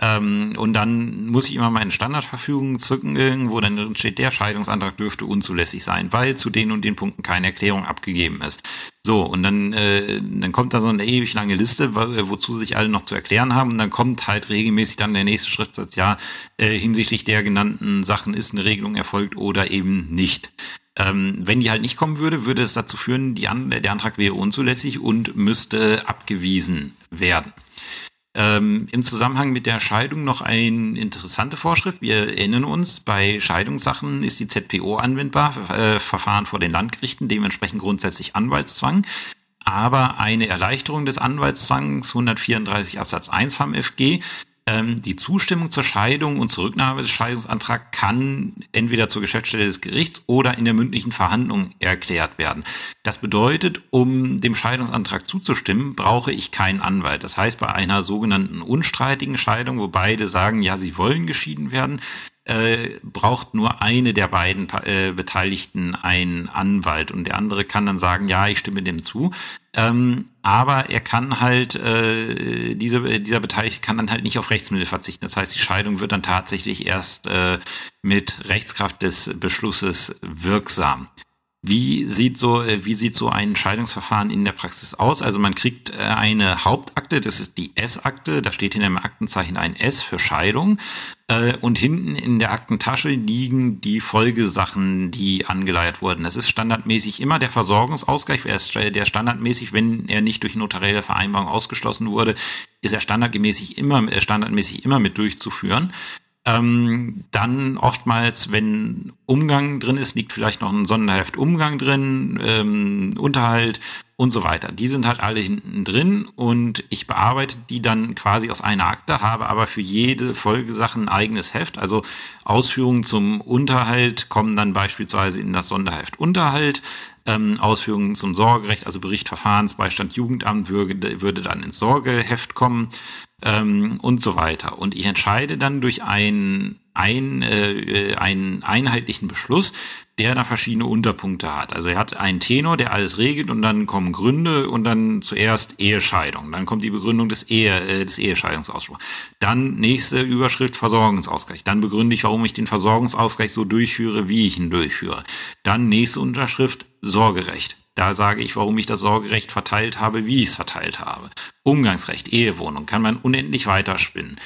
Ähm, und dann muss ich immer meine Standardverfügung zücken, wo dann drin steht, der Scheidungsantrag dürfte unzulässig sein, weil zu den und den Punkten keine Erklärung abgegeben ist. So, und dann, äh, dann kommt da so eine ewig lange Liste, wo, äh, wozu sich alle noch zu erklären haben. Und dann kommt halt regelmäßig dann der nächste Schriftsatz, ja, äh, hinsichtlich der genannten Sachen ist eine Regelung erfolgt oder eben nicht. Ähm, wenn die halt nicht kommen würde, würde es dazu führen, die An der Antrag wäre unzulässig und müsste abgewiesen werden. Ähm, Im Zusammenhang mit der Scheidung noch eine interessante Vorschrift. Wir erinnern uns, bei Scheidungssachen ist die ZPO anwendbar, äh, Verfahren vor den Landgerichten, dementsprechend grundsätzlich Anwaltszwang. Aber eine Erleichterung des Anwaltszwangs 134 Absatz 1 vom FG ähm, die Zustimmung zur Scheidung und zur Rücknahme des Scheidungsantrags kann entweder zur Geschäftsstelle des Gerichts oder in der mündlichen Verhandlung erklärt werden. Das bedeutet, um dem Scheidungsantrag zuzustimmen, brauche ich keinen Anwalt. Das heißt, bei einer sogenannten unstreitigen Scheidung, wo beide sagen, ja, sie wollen geschieden werden, äh, braucht nur eine der beiden äh, Beteiligten einen Anwalt und der andere kann dann sagen, ja, ich stimme dem zu. Ähm, aber er kann halt, äh, diese, dieser Beteiligte kann dann halt nicht auf Rechtsmittel verzichten. Das heißt, die Scheidung wird dann tatsächlich erst äh, mit Rechtskraft des Beschlusses wirksam. Wie sieht so, äh, wie sieht so ein Scheidungsverfahren in der Praxis aus? Also man kriegt äh, eine Hauptakte, das ist die S-Akte, da steht hinter dem Aktenzeichen ein S für Scheidung. Äh, und hinten in der Aktentasche liegen die Folgesachen, die angeleiert wurden. Das ist standardmäßig immer der Versorgungsausgleich, der standardmäßig, wenn er nicht durch notarielle Vereinbarung ausgeschlossen wurde, ist er standardmäßig immer, standardmäßig immer mit durchzuführen. Ähm, dann oftmals, wenn Umgang drin ist, liegt vielleicht noch ein Sonderheft Umgang drin, ähm, Unterhalt und so weiter. Die sind halt alle hinten drin und ich bearbeite die dann quasi aus einer Akte, habe aber für jede Folgesache ein eigenes Heft. Also Ausführungen zum Unterhalt kommen dann beispielsweise in das Sonderheft Unterhalt. Ähm, Ausführungen zum Sorgerecht, also Bericht Verfahrensbeistand Jugendamt würde, würde dann ins Sorgeheft kommen ähm, und so weiter. Und ich entscheide dann durch einen, ein, äh, einen einheitlichen Beschluss, der da verschiedene Unterpunkte hat. Also er hat einen Tenor, der alles regelt und dann kommen Gründe und dann zuerst Ehescheidung. Dann kommt die Begründung des, Ehe, äh, des Ehescheidungsausspruchs. Dann nächste Überschrift Versorgungsausgleich. Dann begründe ich, warum ich den Versorgungsausgleich so durchführe, wie ich ihn durchführe. Dann nächste Unterschrift Sorgerecht. Da sage ich, warum ich das Sorgerecht verteilt habe, wie ich es verteilt habe. Umgangsrecht, Ehewohnung, kann man unendlich weiterspinnen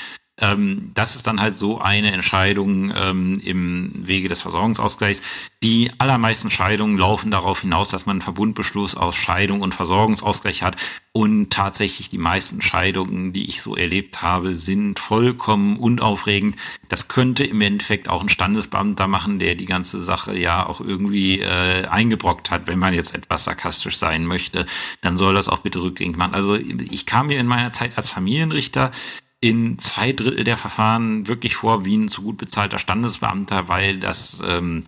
ähm, das ist dann halt so eine Entscheidung ähm, im Wege des Versorgungsausgleichs. Die allermeisten Scheidungen laufen darauf hinaus, dass man einen Verbundbeschluss aus Scheidung und Versorgungsausgleich hat. Und tatsächlich die meisten Scheidungen, die ich so erlebt habe, sind vollkommen unaufregend. Das könnte im Endeffekt auch ein Standesbeamter machen, der die ganze Sache ja auch irgendwie äh, eingebrockt hat. Wenn man jetzt etwas sarkastisch sein möchte, dann soll das auch bitte rückgängig machen. Also ich kam mir in meiner Zeit als Familienrichter in zwei Drittel der Verfahren wirklich vor wie ein zu gut bezahlter Standesbeamter, weil das, ähm,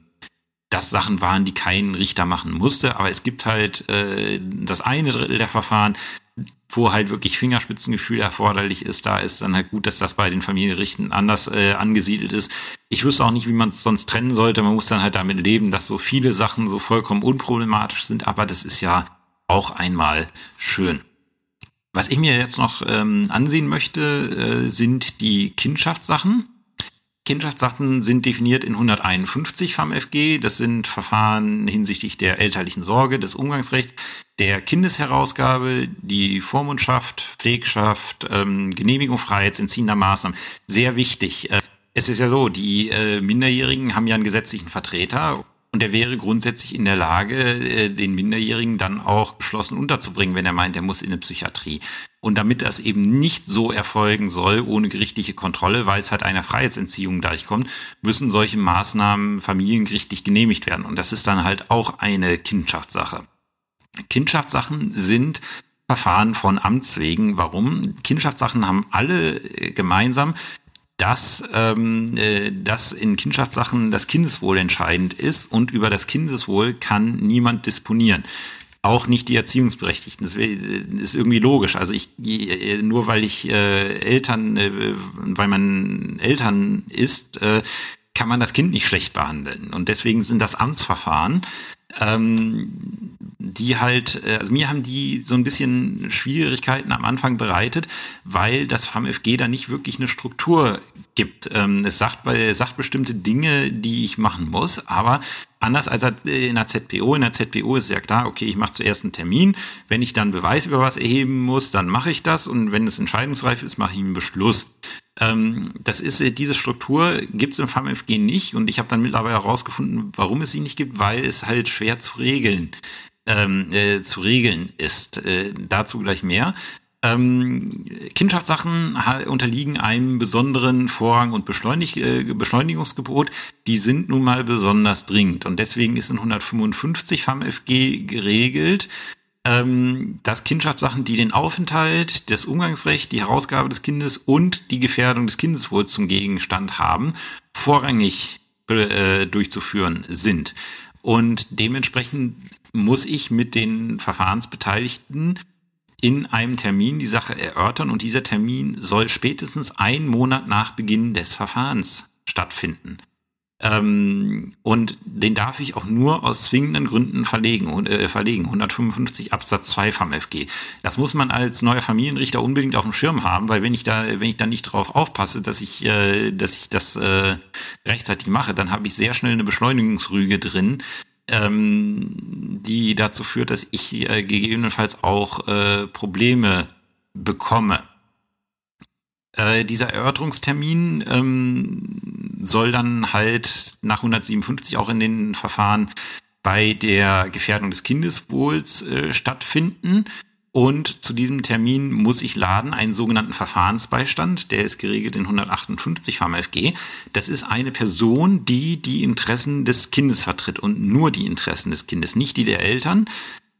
das Sachen waren, die kein Richter machen musste. Aber es gibt halt äh, das eine Drittel der Verfahren, wo halt wirklich Fingerspitzengefühl erforderlich ist. Da ist dann halt gut, dass das bei den Familienrichten anders äh, angesiedelt ist. Ich wüsste auch nicht, wie man es sonst trennen sollte. Man muss dann halt damit leben, dass so viele Sachen so vollkommen unproblematisch sind. Aber das ist ja auch einmal schön. Was ich mir jetzt noch ähm, ansehen möchte, äh, sind die Kindschaftssachen. Kindschaftssachen sind definiert in 151 FAMFG. Das sind Verfahren hinsichtlich der elterlichen Sorge, des Umgangsrechts, der Kindesherausgabe, die Vormundschaft, Pflegschaft, ähm, Genehmigung freiheitsentziehender Maßnahmen. Sehr wichtig. Äh, es ist ja so, die äh, Minderjährigen haben ja einen gesetzlichen Vertreter und er wäre grundsätzlich in der Lage, äh, den Minderjährigen dann auch geschlossen unterzubringen, wenn er meint, er muss in eine Psychiatrie. Und damit das eben nicht so erfolgen soll, ohne gerichtliche Kontrolle, weil es halt einer Freiheitsentziehung gleichkommt, müssen solche Maßnahmen familiengerichtlich genehmigt werden. Und das ist dann halt auch eine Kindschaftssache. Kindschaftssachen sind Verfahren von Amts wegen. Warum? Kindschaftssachen haben alle äh, gemeinsam, dass, ähm, äh, dass in Kindschaftssachen das Kindeswohl entscheidend ist und über das Kindeswohl kann niemand disponieren auch nicht die Erziehungsberechtigten. Das ist irgendwie logisch. Also ich nur weil ich äh, Eltern, äh, weil man Eltern ist, äh, kann man das Kind nicht schlecht behandeln. Und deswegen sind das Amtsverfahren ähm, die halt, äh, also mir haben die so ein bisschen Schwierigkeiten am Anfang bereitet, weil das FAMFG da nicht wirklich eine Struktur gibt. Ähm, es sagt, weil es sagt bestimmte Dinge, die ich machen muss, aber anders als in der ZPO. In der ZPO ist ja klar, okay, ich mache zuerst einen Termin. Wenn ich dann Beweis über was erheben muss, dann mache ich das. Und wenn es entscheidungsreif ist, mache ich einen Beschluss. Ähm, das ist äh, diese Struktur gibt es im FAMFG nicht und ich habe dann mittlerweile herausgefunden, warum es sie nicht gibt, weil es halt schwer zu regeln ähm, äh, zu regeln ist. Äh, dazu gleich mehr. Ähm, Kindschaftssachen unterliegen einem besonderen Vorrang und Beschleunig äh, Beschleunigungsgebot. Die sind nun mal besonders dringend und deswegen ist in 155 FAMFG geregelt, ähm, dass Kindschaftssachen, die den Aufenthalt, das Umgangsrecht, die Herausgabe des Kindes und die Gefährdung des Kindeswohls zum Gegenstand haben, vorrangig äh, durchzuführen sind. Und dementsprechend muss ich mit den Verfahrensbeteiligten in einem Termin die Sache erörtern und dieser Termin soll spätestens einen Monat nach Beginn des Verfahrens stattfinden. Ähm, und den darf ich auch nur aus zwingenden Gründen verlegen, äh, verlegen. 155 Absatz 2 vom FG. Das muss man als neuer Familienrichter unbedingt auf dem Schirm haben, weil wenn ich da, wenn ich da nicht drauf aufpasse, dass ich, äh, dass ich das äh, rechtzeitig mache, dann habe ich sehr schnell eine Beschleunigungsrüge drin, ähm, die dazu führt, dass ich äh, gegebenenfalls auch äh, Probleme bekomme. Äh, dieser Erörterungstermin ähm, soll dann halt nach 157 auch in den Verfahren bei der Gefährdung des Kindeswohls äh, stattfinden. Und zu diesem Termin muss ich laden einen sogenannten Verfahrensbeistand, der ist geregelt in 158 VMFG. Das ist eine Person, die die Interessen des Kindes vertritt und nur die Interessen des Kindes, nicht die der Eltern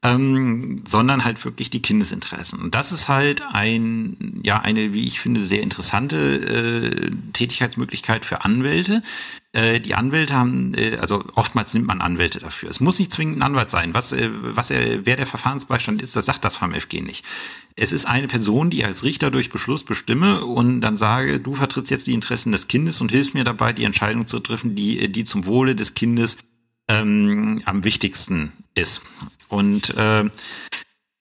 ähm, sondern halt wirklich die Kindesinteressen. Und das ist halt ein, ja, eine, wie ich finde, sehr interessante äh, Tätigkeitsmöglichkeit für Anwälte. Äh, die Anwälte haben, äh, also oftmals nimmt man Anwälte dafür. Es muss nicht zwingend ein Anwalt sein. Was, äh, was er, wer der Verfahrensbeistand ist, das sagt das vom FG nicht. Es ist eine Person, die als Richter durch Beschluss bestimme und dann sage, du vertrittst jetzt die Interessen des Kindes und hilfst mir dabei, die Entscheidung zu treffen, die, die zum Wohle des Kindes ähm, am wichtigsten ist. Und äh,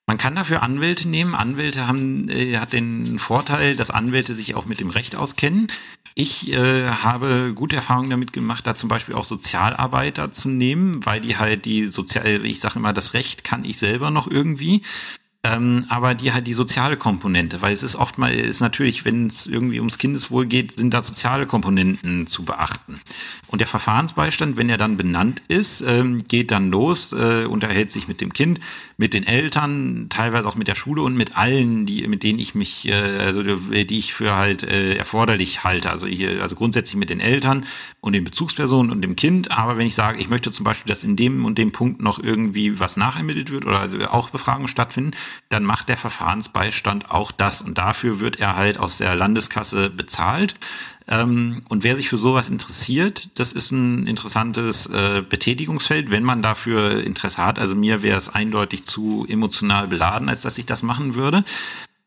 man kann dafür Anwälte nehmen. Anwälte haben äh, hat den Vorteil, dass Anwälte sich auch mit dem Recht auskennen. Ich äh, habe gute Erfahrungen damit gemacht, da zum Beispiel auch Sozialarbeiter zu nehmen, weil die halt die sozial, ich sage immer, das Recht kann ich selber noch irgendwie. Ähm, aber die halt die soziale Komponente, weil es ist oft mal, ist natürlich, wenn es irgendwie ums Kindeswohl geht, sind da soziale Komponenten zu beachten. Und der Verfahrensbeistand, wenn er dann benannt ist, ähm, geht dann los, äh, unterhält sich mit dem Kind, mit den Eltern, teilweise auch mit der Schule und mit allen, die, mit denen ich mich, äh, also die ich für halt äh, erforderlich halte. Also hier, also grundsätzlich mit den Eltern und den Bezugspersonen und dem Kind. Aber wenn ich sage, ich möchte zum Beispiel, dass in dem und dem Punkt noch irgendwie was nachermittelt wird oder auch Befragungen stattfinden, dann macht der Verfahrensbeistand auch das. Und dafür wird er halt aus der Landeskasse bezahlt. Ähm, und wer sich für sowas interessiert, das ist ein interessantes äh, Betätigungsfeld, wenn man dafür Interesse hat. Also mir wäre es eindeutig zu emotional beladen, als dass ich das machen würde.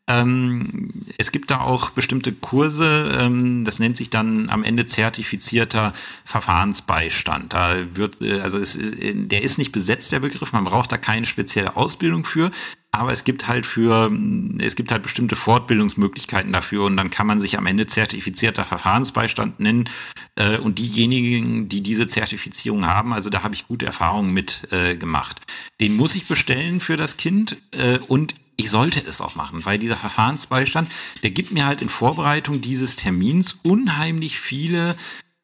Ähm, es gibt da auch bestimmte Kurse, ähm, das nennt sich dann am Ende zertifizierter Verfahrensbeistand. Da wird, äh, also es, der ist nicht besetzt, der Begriff, man braucht da keine spezielle Ausbildung für, aber es gibt halt für, es gibt halt bestimmte Fortbildungsmöglichkeiten dafür und dann kann man sich am Ende zertifizierter Verfahrensbeistand nennen. Äh, und diejenigen, die diese Zertifizierung haben, also da habe ich gute Erfahrungen mit äh, gemacht. Den muss ich bestellen für das Kind äh, und ich sollte es auch machen, weil dieser Verfahrensbeistand, der gibt mir halt in Vorbereitung dieses Termins unheimlich viele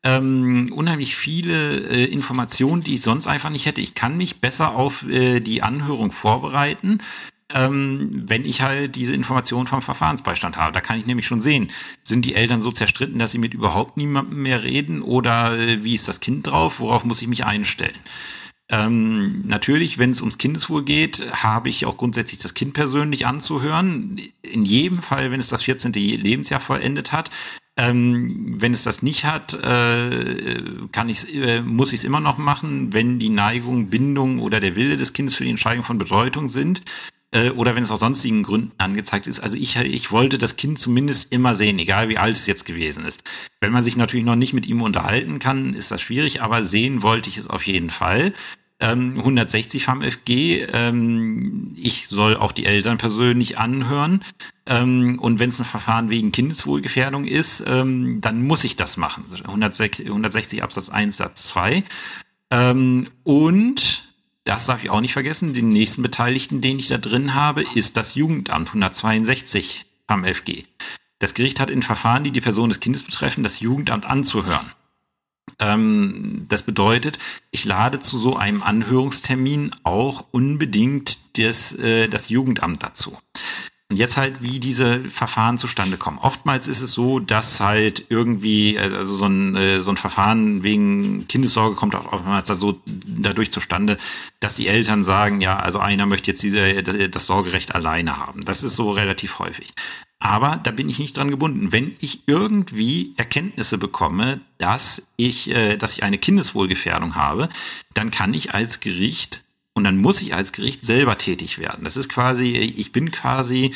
ähm, unheimlich viele äh, Informationen, die ich sonst einfach nicht hätte. Ich kann mich besser auf äh, die Anhörung vorbereiten, ähm, wenn ich halt diese Informationen vom Verfahrensbeistand habe. Da kann ich nämlich schon sehen, sind die Eltern so zerstritten, dass sie mit überhaupt niemandem mehr reden oder äh, wie ist das Kind drauf, worauf muss ich mich einstellen. Ähm, natürlich, wenn es ums Kindeswohl geht, habe ich auch grundsätzlich das Kind persönlich anzuhören. In jedem Fall, wenn es das 14. Lebensjahr vollendet hat. Ähm, wenn es das nicht hat, äh, kann ich's, äh, muss ich es immer noch machen, wenn die Neigung, Bindung oder der Wille des Kindes für die Entscheidung von Bedeutung sind äh, oder wenn es aus sonstigen Gründen angezeigt ist. Also ich, ich wollte das Kind zumindest immer sehen, egal wie alt es jetzt gewesen ist. Wenn man sich natürlich noch nicht mit ihm unterhalten kann, ist das schwierig, aber sehen wollte ich es auf jeden Fall. 160 vom FG. Ähm, ich soll auch die Eltern persönlich anhören. Ähm, und wenn es ein Verfahren wegen Kindeswohlgefährdung ist, ähm, dann muss ich das machen. 160, 160 Absatz 1 Satz 2. Ähm, und das darf ich auch nicht vergessen, den nächsten Beteiligten, den ich da drin habe, ist das Jugendamt 162 vom FG. Das Gericht hat in Verfahren, die die Person des Kindes betreffen, das Jugendamt anzuhören. Ähm, das bedeutet, ich lade zu so einem Anhörungstermin auch unbedingt das, äh, das Jugendamt dazu. Und jetzt halt, wie diese Verfahren zustande kommen. Oftmals ist es so, dass halt irgendwie, also so ein, äh, so ein Verfahren wegen Kindessorge kommt auch oftmals so dadurch zustande, dass die Eltern sagen, ja, also einer möchte jetzt diese, das, das Sorgerecht alleine haben. Das ist so relativ häufig. Aber da bin ich nicht dran gebunden. Wenn ich irgendwie Erkenntnisse bekomme, dass ich, äh, dass ich eine Kindeswohlgefährdung habe, dann kann ich als Gericht und dann muss ich als Gericht selber tätig werden. Das ist quasi, ich bin quasi,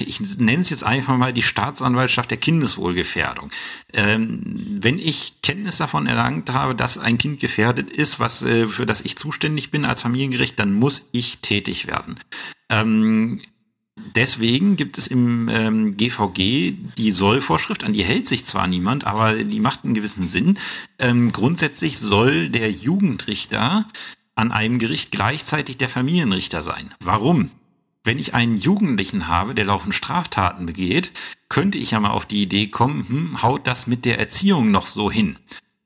ich nenne es jetzt einfach mal die Staatsanwaltschaft der Kindeswohlgefährdung. Ähm, wenn ich Kenntnis davon erlangt habe, dass ein Kind gefährdet ist, was äh, für das ich zuständig bin als Familiengericht, dann muss ich tätig werden. Ähm, Deswegen gibt es im ähm, GVG die Sollvorschrift, an die hält sich zwar niemand, aber die macht einen gewissen Sinn. Ähm, grundsätzlich soll der Jugendrichter an einem Gericht gleichzeitig der Familienrichter sein. Warum? Wenn ich einen Jugendlichen habe, der laufend Straftaten begeht, könnte ich ja mal auf die Idee kommen, hm, haut das mit der Erziehung noch so hin?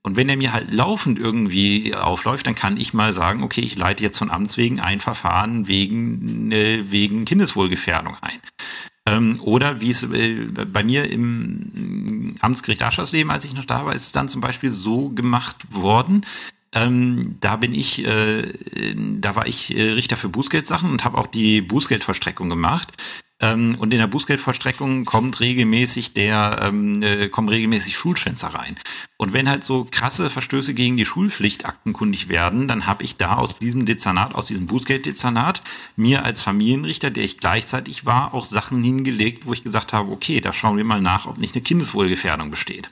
Und wenn er mir halt laufend irgendwie aufläuft, dann kann ich mal sagen, okay, ich leite jetzt von Amts wegen ein Verfahren wegen, äh, wegen Kindeswohlgefährdung ein. Ähm, oder wie es äh, bei mir im Amtsgericht Aschersleben, als ich noch da war, ist es dann zum Beispiel so gemacht worden, ähm, da bin ich, äh, da war ich äh, Richter für Bußgeldsachen und habe auch die Bußgeldverstreckung gemacht. Ähm, und in der Bußgeldverstreckung kommt regelmäßig der, ähm, äh, kommen regelmäßig Schulschwänzer rein. Und wenn halt so krasse Verstöße gegen die Schulpflicht aktenkundig werden, dann habe ich da aus diesem Dezernat, aus diesem Bußgelddezernat, mir als Familienrichter, der ich gleichzeitig war, auch Sachen hingelegt, wo ich gesagt habe, okay, da schauen wir mal nach, ob nicht eine Kindeswohlgefährdung besteht.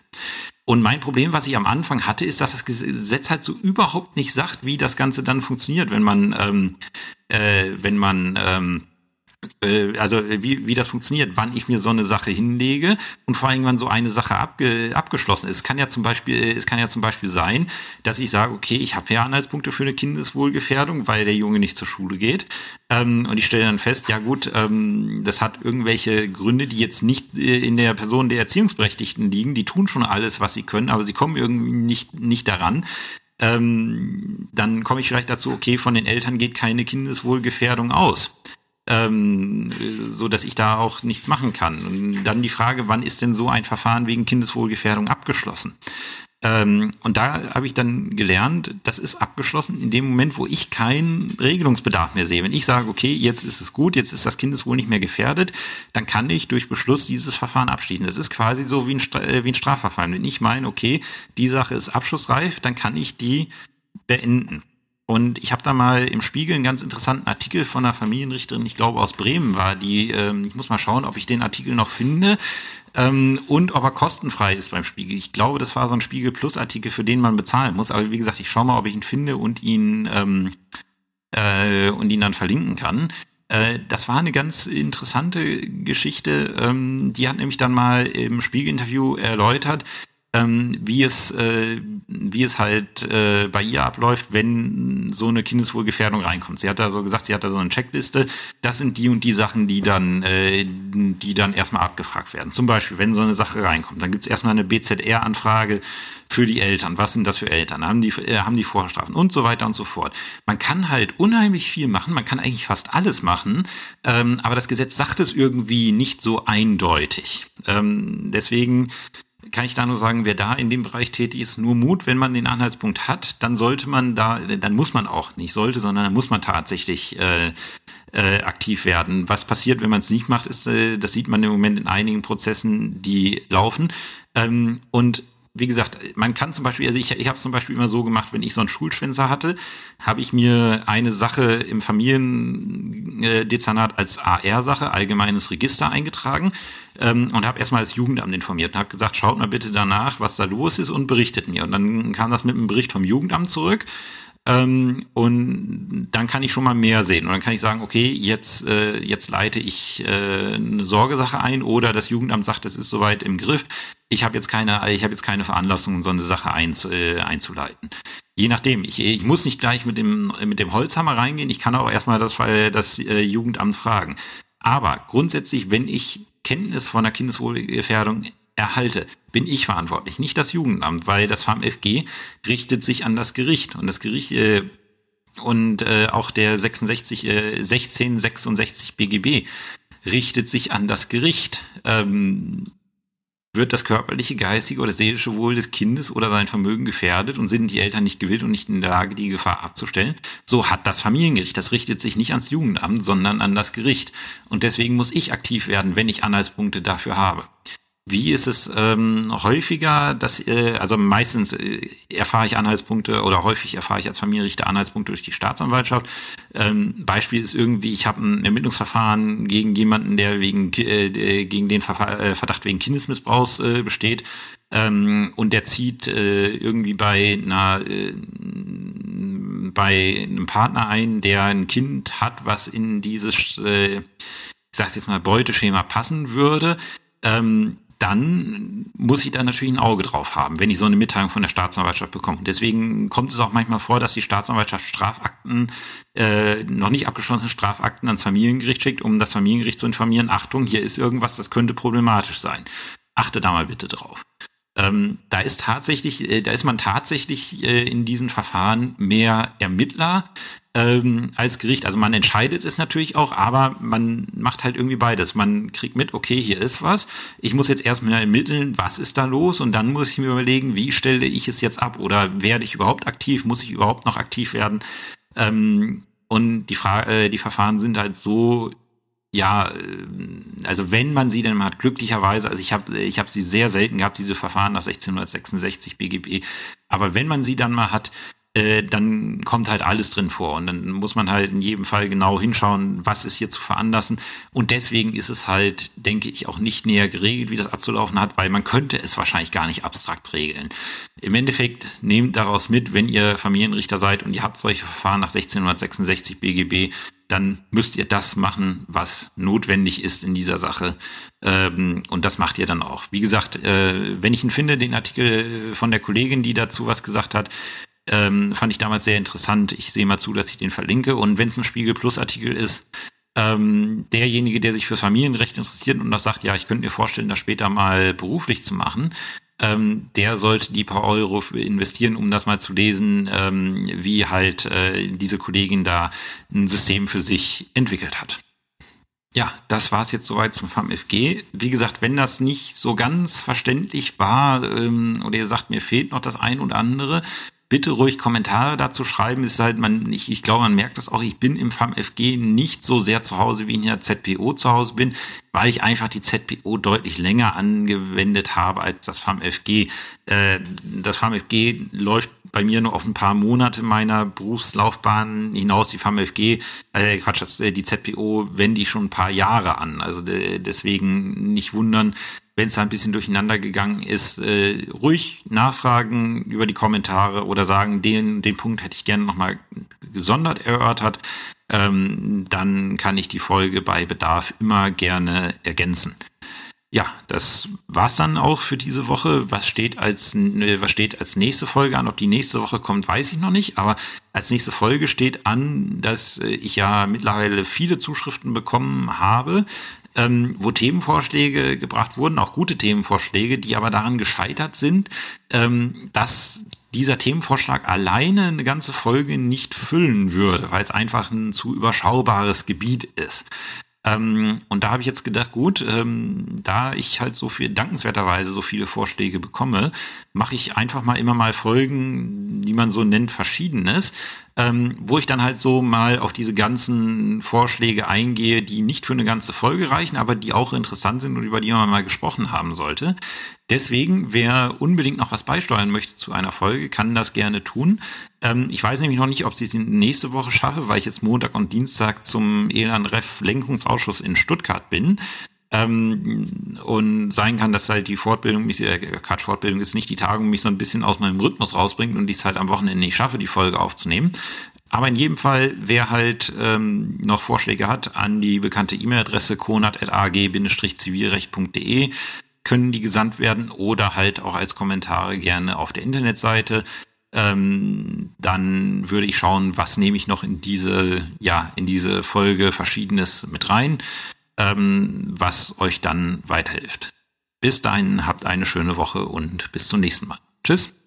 Und mein Problem, was ich am Anfang hatte, ist, dass das Gesetz halt so überhaupt nicht sagt, wie das Ganze dann funktioniert, wenn man, ähm, äh, wenn man ähm, äh, also wie, wie das funktioniert, wann ich mir so eine Sache hinlege und vor allem, wann so eine Sache abge, abgeschlossen ist. Es kann ja zum Beispiel, es kann ja zum Beispiel sein, dass ich sage, okay, ich habe ja Anhaltspunkte für eine Kindeswohlgefährdung, weil der Junge nicht zur Schule geht. Ähm, und ich stelle dann fest, ja gut, ähm, das hat irgendwelche Gründe, die jetzt nicht äh, in der Person der Erziehungsberechtigten liegen. Die tun schon alles, was sie können, aber sie kommen irgendwie nicht, nicht daran. Ähm, dann komme ich vielleicht dazu, okay, von den Eltern geht keine Kindeswohlgefährdung aus ähm, so dass ich da auch nichts machen kann. Und dann die Frage, wann ist denn so ein Verfahren wegen Kindeswohlgefährdung abgeschlossen? Ähm, und da habe ich dann gelernt, das ist abgeschlossen in dem Moment, wo ich keinen Regelungsbedarf mehr sehe. Wenn ich sage, okay, jetzt ist es gut, jetzt ist das Kindeswohl nicht mehr gefährdet, dann kann ich durch Beschluss dieses Verfahren abschließen. Das ist quasi so wie ein, äh, wie ein Strafverfahren. Wenn ich meine, okay, die Sache ist abschlussreif, dann kann ich die beenden. Und ich habe da mal im Spiegel einen ganz interessanten Artikel von einer Familienrichterin, ich glaube aus Bremen war, die, ähm, ich muss mal schauen, ob ich den Artikel noch finde ähm, und ob er kostenfrei ist beim Spiegel. Ich glaube, das war so ein Spiegel Plus Artikel, für den man bezahlen muss. Aber wie gesagt, ich schaue mal, ob ich ihn finde und ihn ähm, äh, und ihn dann verlinken kann. Äh, das war eine ganz interessante Geschichte. Ähm, die hat nämlich dann mal im Spiegel-Interview erläutert, ähm, wie es äh, wie es halt äh, bei ihr abläuft, wenn so eine Kindeswohlgefährdung reinkommt. Sie hat da so gesagt, sie hat da so eine Checkliste. Das sind die und die Sachen, die dann äh, die dann erstmal abgefragt werden. Zum Beispiel, wenn so eine Sache reinkommt, dann gibt's erstmal eine BZR-Anfrage für die Eltern. Was sind das für Eltern? Haben die äh, haben die Vorstrafen und so weiter und so fort. Man kann halt unheimlich viel machen. Man kann eigentlich fast alles machen, ähm, aber das Gesetz sagt es irgendwie nicht so eindeutig. Ähm, deswegen kann ich da nur sagen, wer da in dem Bereich tätig ist, nur Mut, wenn man den Anhaltspunkt hat, dann sollte man da, dann muss man auch, nicht sollte, sondern dann muss man tatsächlich äh, äh, aktiv werden. Was passiert, wenn man es nicht macht, ist, äh, das sieht man im Moment in einigen Prozessen, die laufen. Ähm, und wie gesagt, man kann zum Beispiel, also ich, ich habe zum Beispiel immer so gemacht, wenn ich so einen Schulschwänzer hatte, habe ich mir eine Sache im Familiendezernat als AR-Sache, allgemeines Register eingetragen ähm, und habe erstmal das Jugendamt informiert und habe gesagt, schaut mal bitte danach, was da los ist und berichtet mir. Und dann kam das mit einem Bericht vom Jugendamt zurück ähm, und dann kann ich schon mal mehr sehen. Und dann kann ich sagen, okay, jetzt, äh, jetzt leite ich äh, eine Sorgesache ein oder das Jugendamt sagt, es ist soweit im Griff. Ich habe jetzt keine, ich habe jetzt keine Veranlassung, so eine Sache einz, äh, einzuleiten. Je nachdem, ich, ich muss nicht gleich mit dem, mit dem Holzhammer reingehen, ich kann auch erstmal das, das äh, Jugendamt fragen. Aber grundsätzlich, wenn ich Kenntnis von der Kindeswohlgefährdung erhalte, bin ich verantwortlich, nicht das Jugendamt, weil das FAMFG richtet sich an das Gericht und das Gericht äh, und äh, auch der 66 äh, 1666 BGB richtet sich an das Gericht. Ähm, wird das körperliche, geistige oder seelische Wohl des Kindes oder sein Vermögen gefährdet und sind die Eltern nicht gewillt und nicht in der Lage, die Gefahr abzustellen, so hat das Familiengericht. Das richtet sich nicht ans Jugendamt, sondern an das Gericht. Und deswegen muss ich aktiv werden, wenn ich Anhaltspunkte dafür habe. Wie ist es ähm, häufiger, dass, äh, also meistens äh, erfahre ich Anhaltspunkte oder häufig erfahre ich als Familienrichter Anhaltspunkte durch die Staatsanwaltschaft. Ähm, Beispiel ist irgendwie, ich habe ein Ermittlungsverfahren gegen jemanden, der wegen äh, gegen den äh, Verdacht wegen Kindesmissbrauchs äh, besteht. Ähm, und der zieht äh, irgendwie bei einer äh, bei einem Partner ein, der ein Kind hat, was in dieses, äh, ich sag's jetzt mal, Beuteschema passen würde. Ähm, dann muss ich da natürlich ein Auge drauf haben, wenn ich so eine Mitteilung von der Staatsanwaltschaft bekomme. Deswegen kommt es auch manchmal vor, dass die Staatsanwaltschaft Strafakten, äh, noch nicht abgeschlossene Strafakten ans Familiengericht schickt, um das Familiengericht zu informieren, Achtung, hier ist irgendwas, das könnte problematisch sein. Achte da mal bitte drauf. Ähm, da ist tatsächlich, äh, da ist man tatsächlich äh, in diesen Verfahren mehr Ermittler ähm, als Gericht. Also man entscheidet es natürlich auch, aber man macht halt irgendwie beides. Man kriegt mit, okay, hier ist was. Ich muss jetzt erstmal ermitteln, was ist da los und dann muss ich mir überlegen, wie stelle ich es jetzt ab oder werde ich überhaupt aktiv? Muss ich überhaupt noch aktiv werden? Ähm, und die Frage, äh, die Verfahren sind halt so ja, äh, also wenn man sie denn mal hat, glücklicherweise, also ich habe ich hab sie sehr selten gehabt, diese Verfahren nach 1666 BGB, aber wenn man sie dann mal hat, äh, dann kommt halt alles drin vor und dann muss man halt in jedem Fall genau hinschauen, was ist hier zu veranlassen und deswegen ist es halt, denke ich, auch nicht näher geregelt, wie das abzulaufen hat, weil man könnte es wahrscheinlich gar nicht abstrakt regeln. Im Endeffekt nehmt daraus mit, wenn ihr Familienrichter seid und ihr habt solche Verfahren nach 1666 BGB, dann müsst ihr das machen, was notwendig ist in dieser Sache. Ähm, und das macht ihr dann auch. Wie gesagt, äh, wenn ich ihn finde, den Artikel von der Kollegin, die dazu was gesagt hat, ähm, fand ich damals sehr interessant. Ich sehe mal zu, dass ich den verlinke. Und wenn es ein Spiegel Plus Artikel ist, ähm, derjenige, der sich fürs Familienrecht interessiert und noch sagt, ja, ich könnte mir vorstellen, das später mal beruflich zu machen, ähm, der sollte die paar Euro investieren, um das mal zu lesen, ähm, wie halt äh, diese Kollegin da ein System für sich entwickelt hat. Ja, das war's jetzt soweit zum FAMFG. Wie gesagt, wenn das nicht so ganz verständlich war ähm, oder ihr sagt, mir fehlt noch das ein oder andere, bitte ruhig Kommentare dazu schreiben. Ist halt man, ich, ich glaube, man merkt das auch. Ich bin im FAMFG nicht so sehr zu Hause, wie ich in der ZPO zu Hause bin, weil ich einfach die ZPO deutlich länger angewendet habe als das FAMFG. Äh, das FAMFG läuft bei mir nur auf ein paar Monate meiner Berufslaufbahn hinaus. Die FAMFG, äh, Quatsch, das, äh, die ZPO wende ich schon ein paar Jahre an. Also deswegen nicht wundern, wenn es da ein bisschen durcheinander gegangen ist, äh, ruhig nachfragen über die Kommentare oder sagen, den, den Punkt hätte ich gerne nochmal gesondert erörtert. Ähm, dann kann ich die Folge bei Bedarf immer gerne ergänzen. Ja, das war's dann auch für diese Woche. Was steht als äh, was steht als nächste Folge an? Ob die nächste Woche kommt, weiß ich noch nicht. Aber als nächste Folge steht an, dass äh, ich ja mittlerweile viele Zuschriften bekommen habe ähm, wo Themenvorschläge gebracht wurden, auch gute Themenvorschläge, die aber daran gescheitert sind, ähm, dass dieser Themenvorschlag alleine eine ganze Folge nicht füllen würde, weil es einfach ein zu überschaubares Gebiet ist. Ähm, und da habe ich jetzt gedacht, gut, ähm, da ich halt so viel dankenswerterweise so viele Vorschläge bekomme, mache ich einfach mal immer mal Folgen, die man so nennt, Verschiedenes, ähm, wo ich dann halt so mal auf diese ganzen Vorschläge eingehe, die nicht für eine ganze Folge reichen, aber die auch interessant sind und über die man mal gesprochen haben sollte. Deswegen, wer unbedingt noch was beisteuern möchte zu einer Folge, kann das gerne tun. Ähm, ich weiß nämlich noch nicht, ob ich es nächste Woche schaffe, weil ich jetzt Montag und Dienstag zum Elan-Ref Lenkungsausschuss in Stuttgart bin. Ähm, und sein kann, dass halt die Fortbildung, mich, äh, Quatsch, Fortbildung ist nicht die Tagung, mich so ein bisschen aus meinem Rhythmus rausbringt und ich es halt am Wochenende nicht schaffe, die Folge aufzunehmen. Aber in jedem Fall, wer halt ähm, noch Vorschläge hat, an die bekannte E-Mail-Adresse konat.ag-zivilrecht.de können die gesandt werden oder halt auch als Kommentare gerne auf der Internetseite. Ähm, dann würde ich schauen, was nehme ich noch in diese, ja, in diese Folge Verschiedenes mit rein, ähm, was euch dann weiterhilft. Bis dahin habt eine schöne Woche und bis zum nächsten Mal. Tschüss.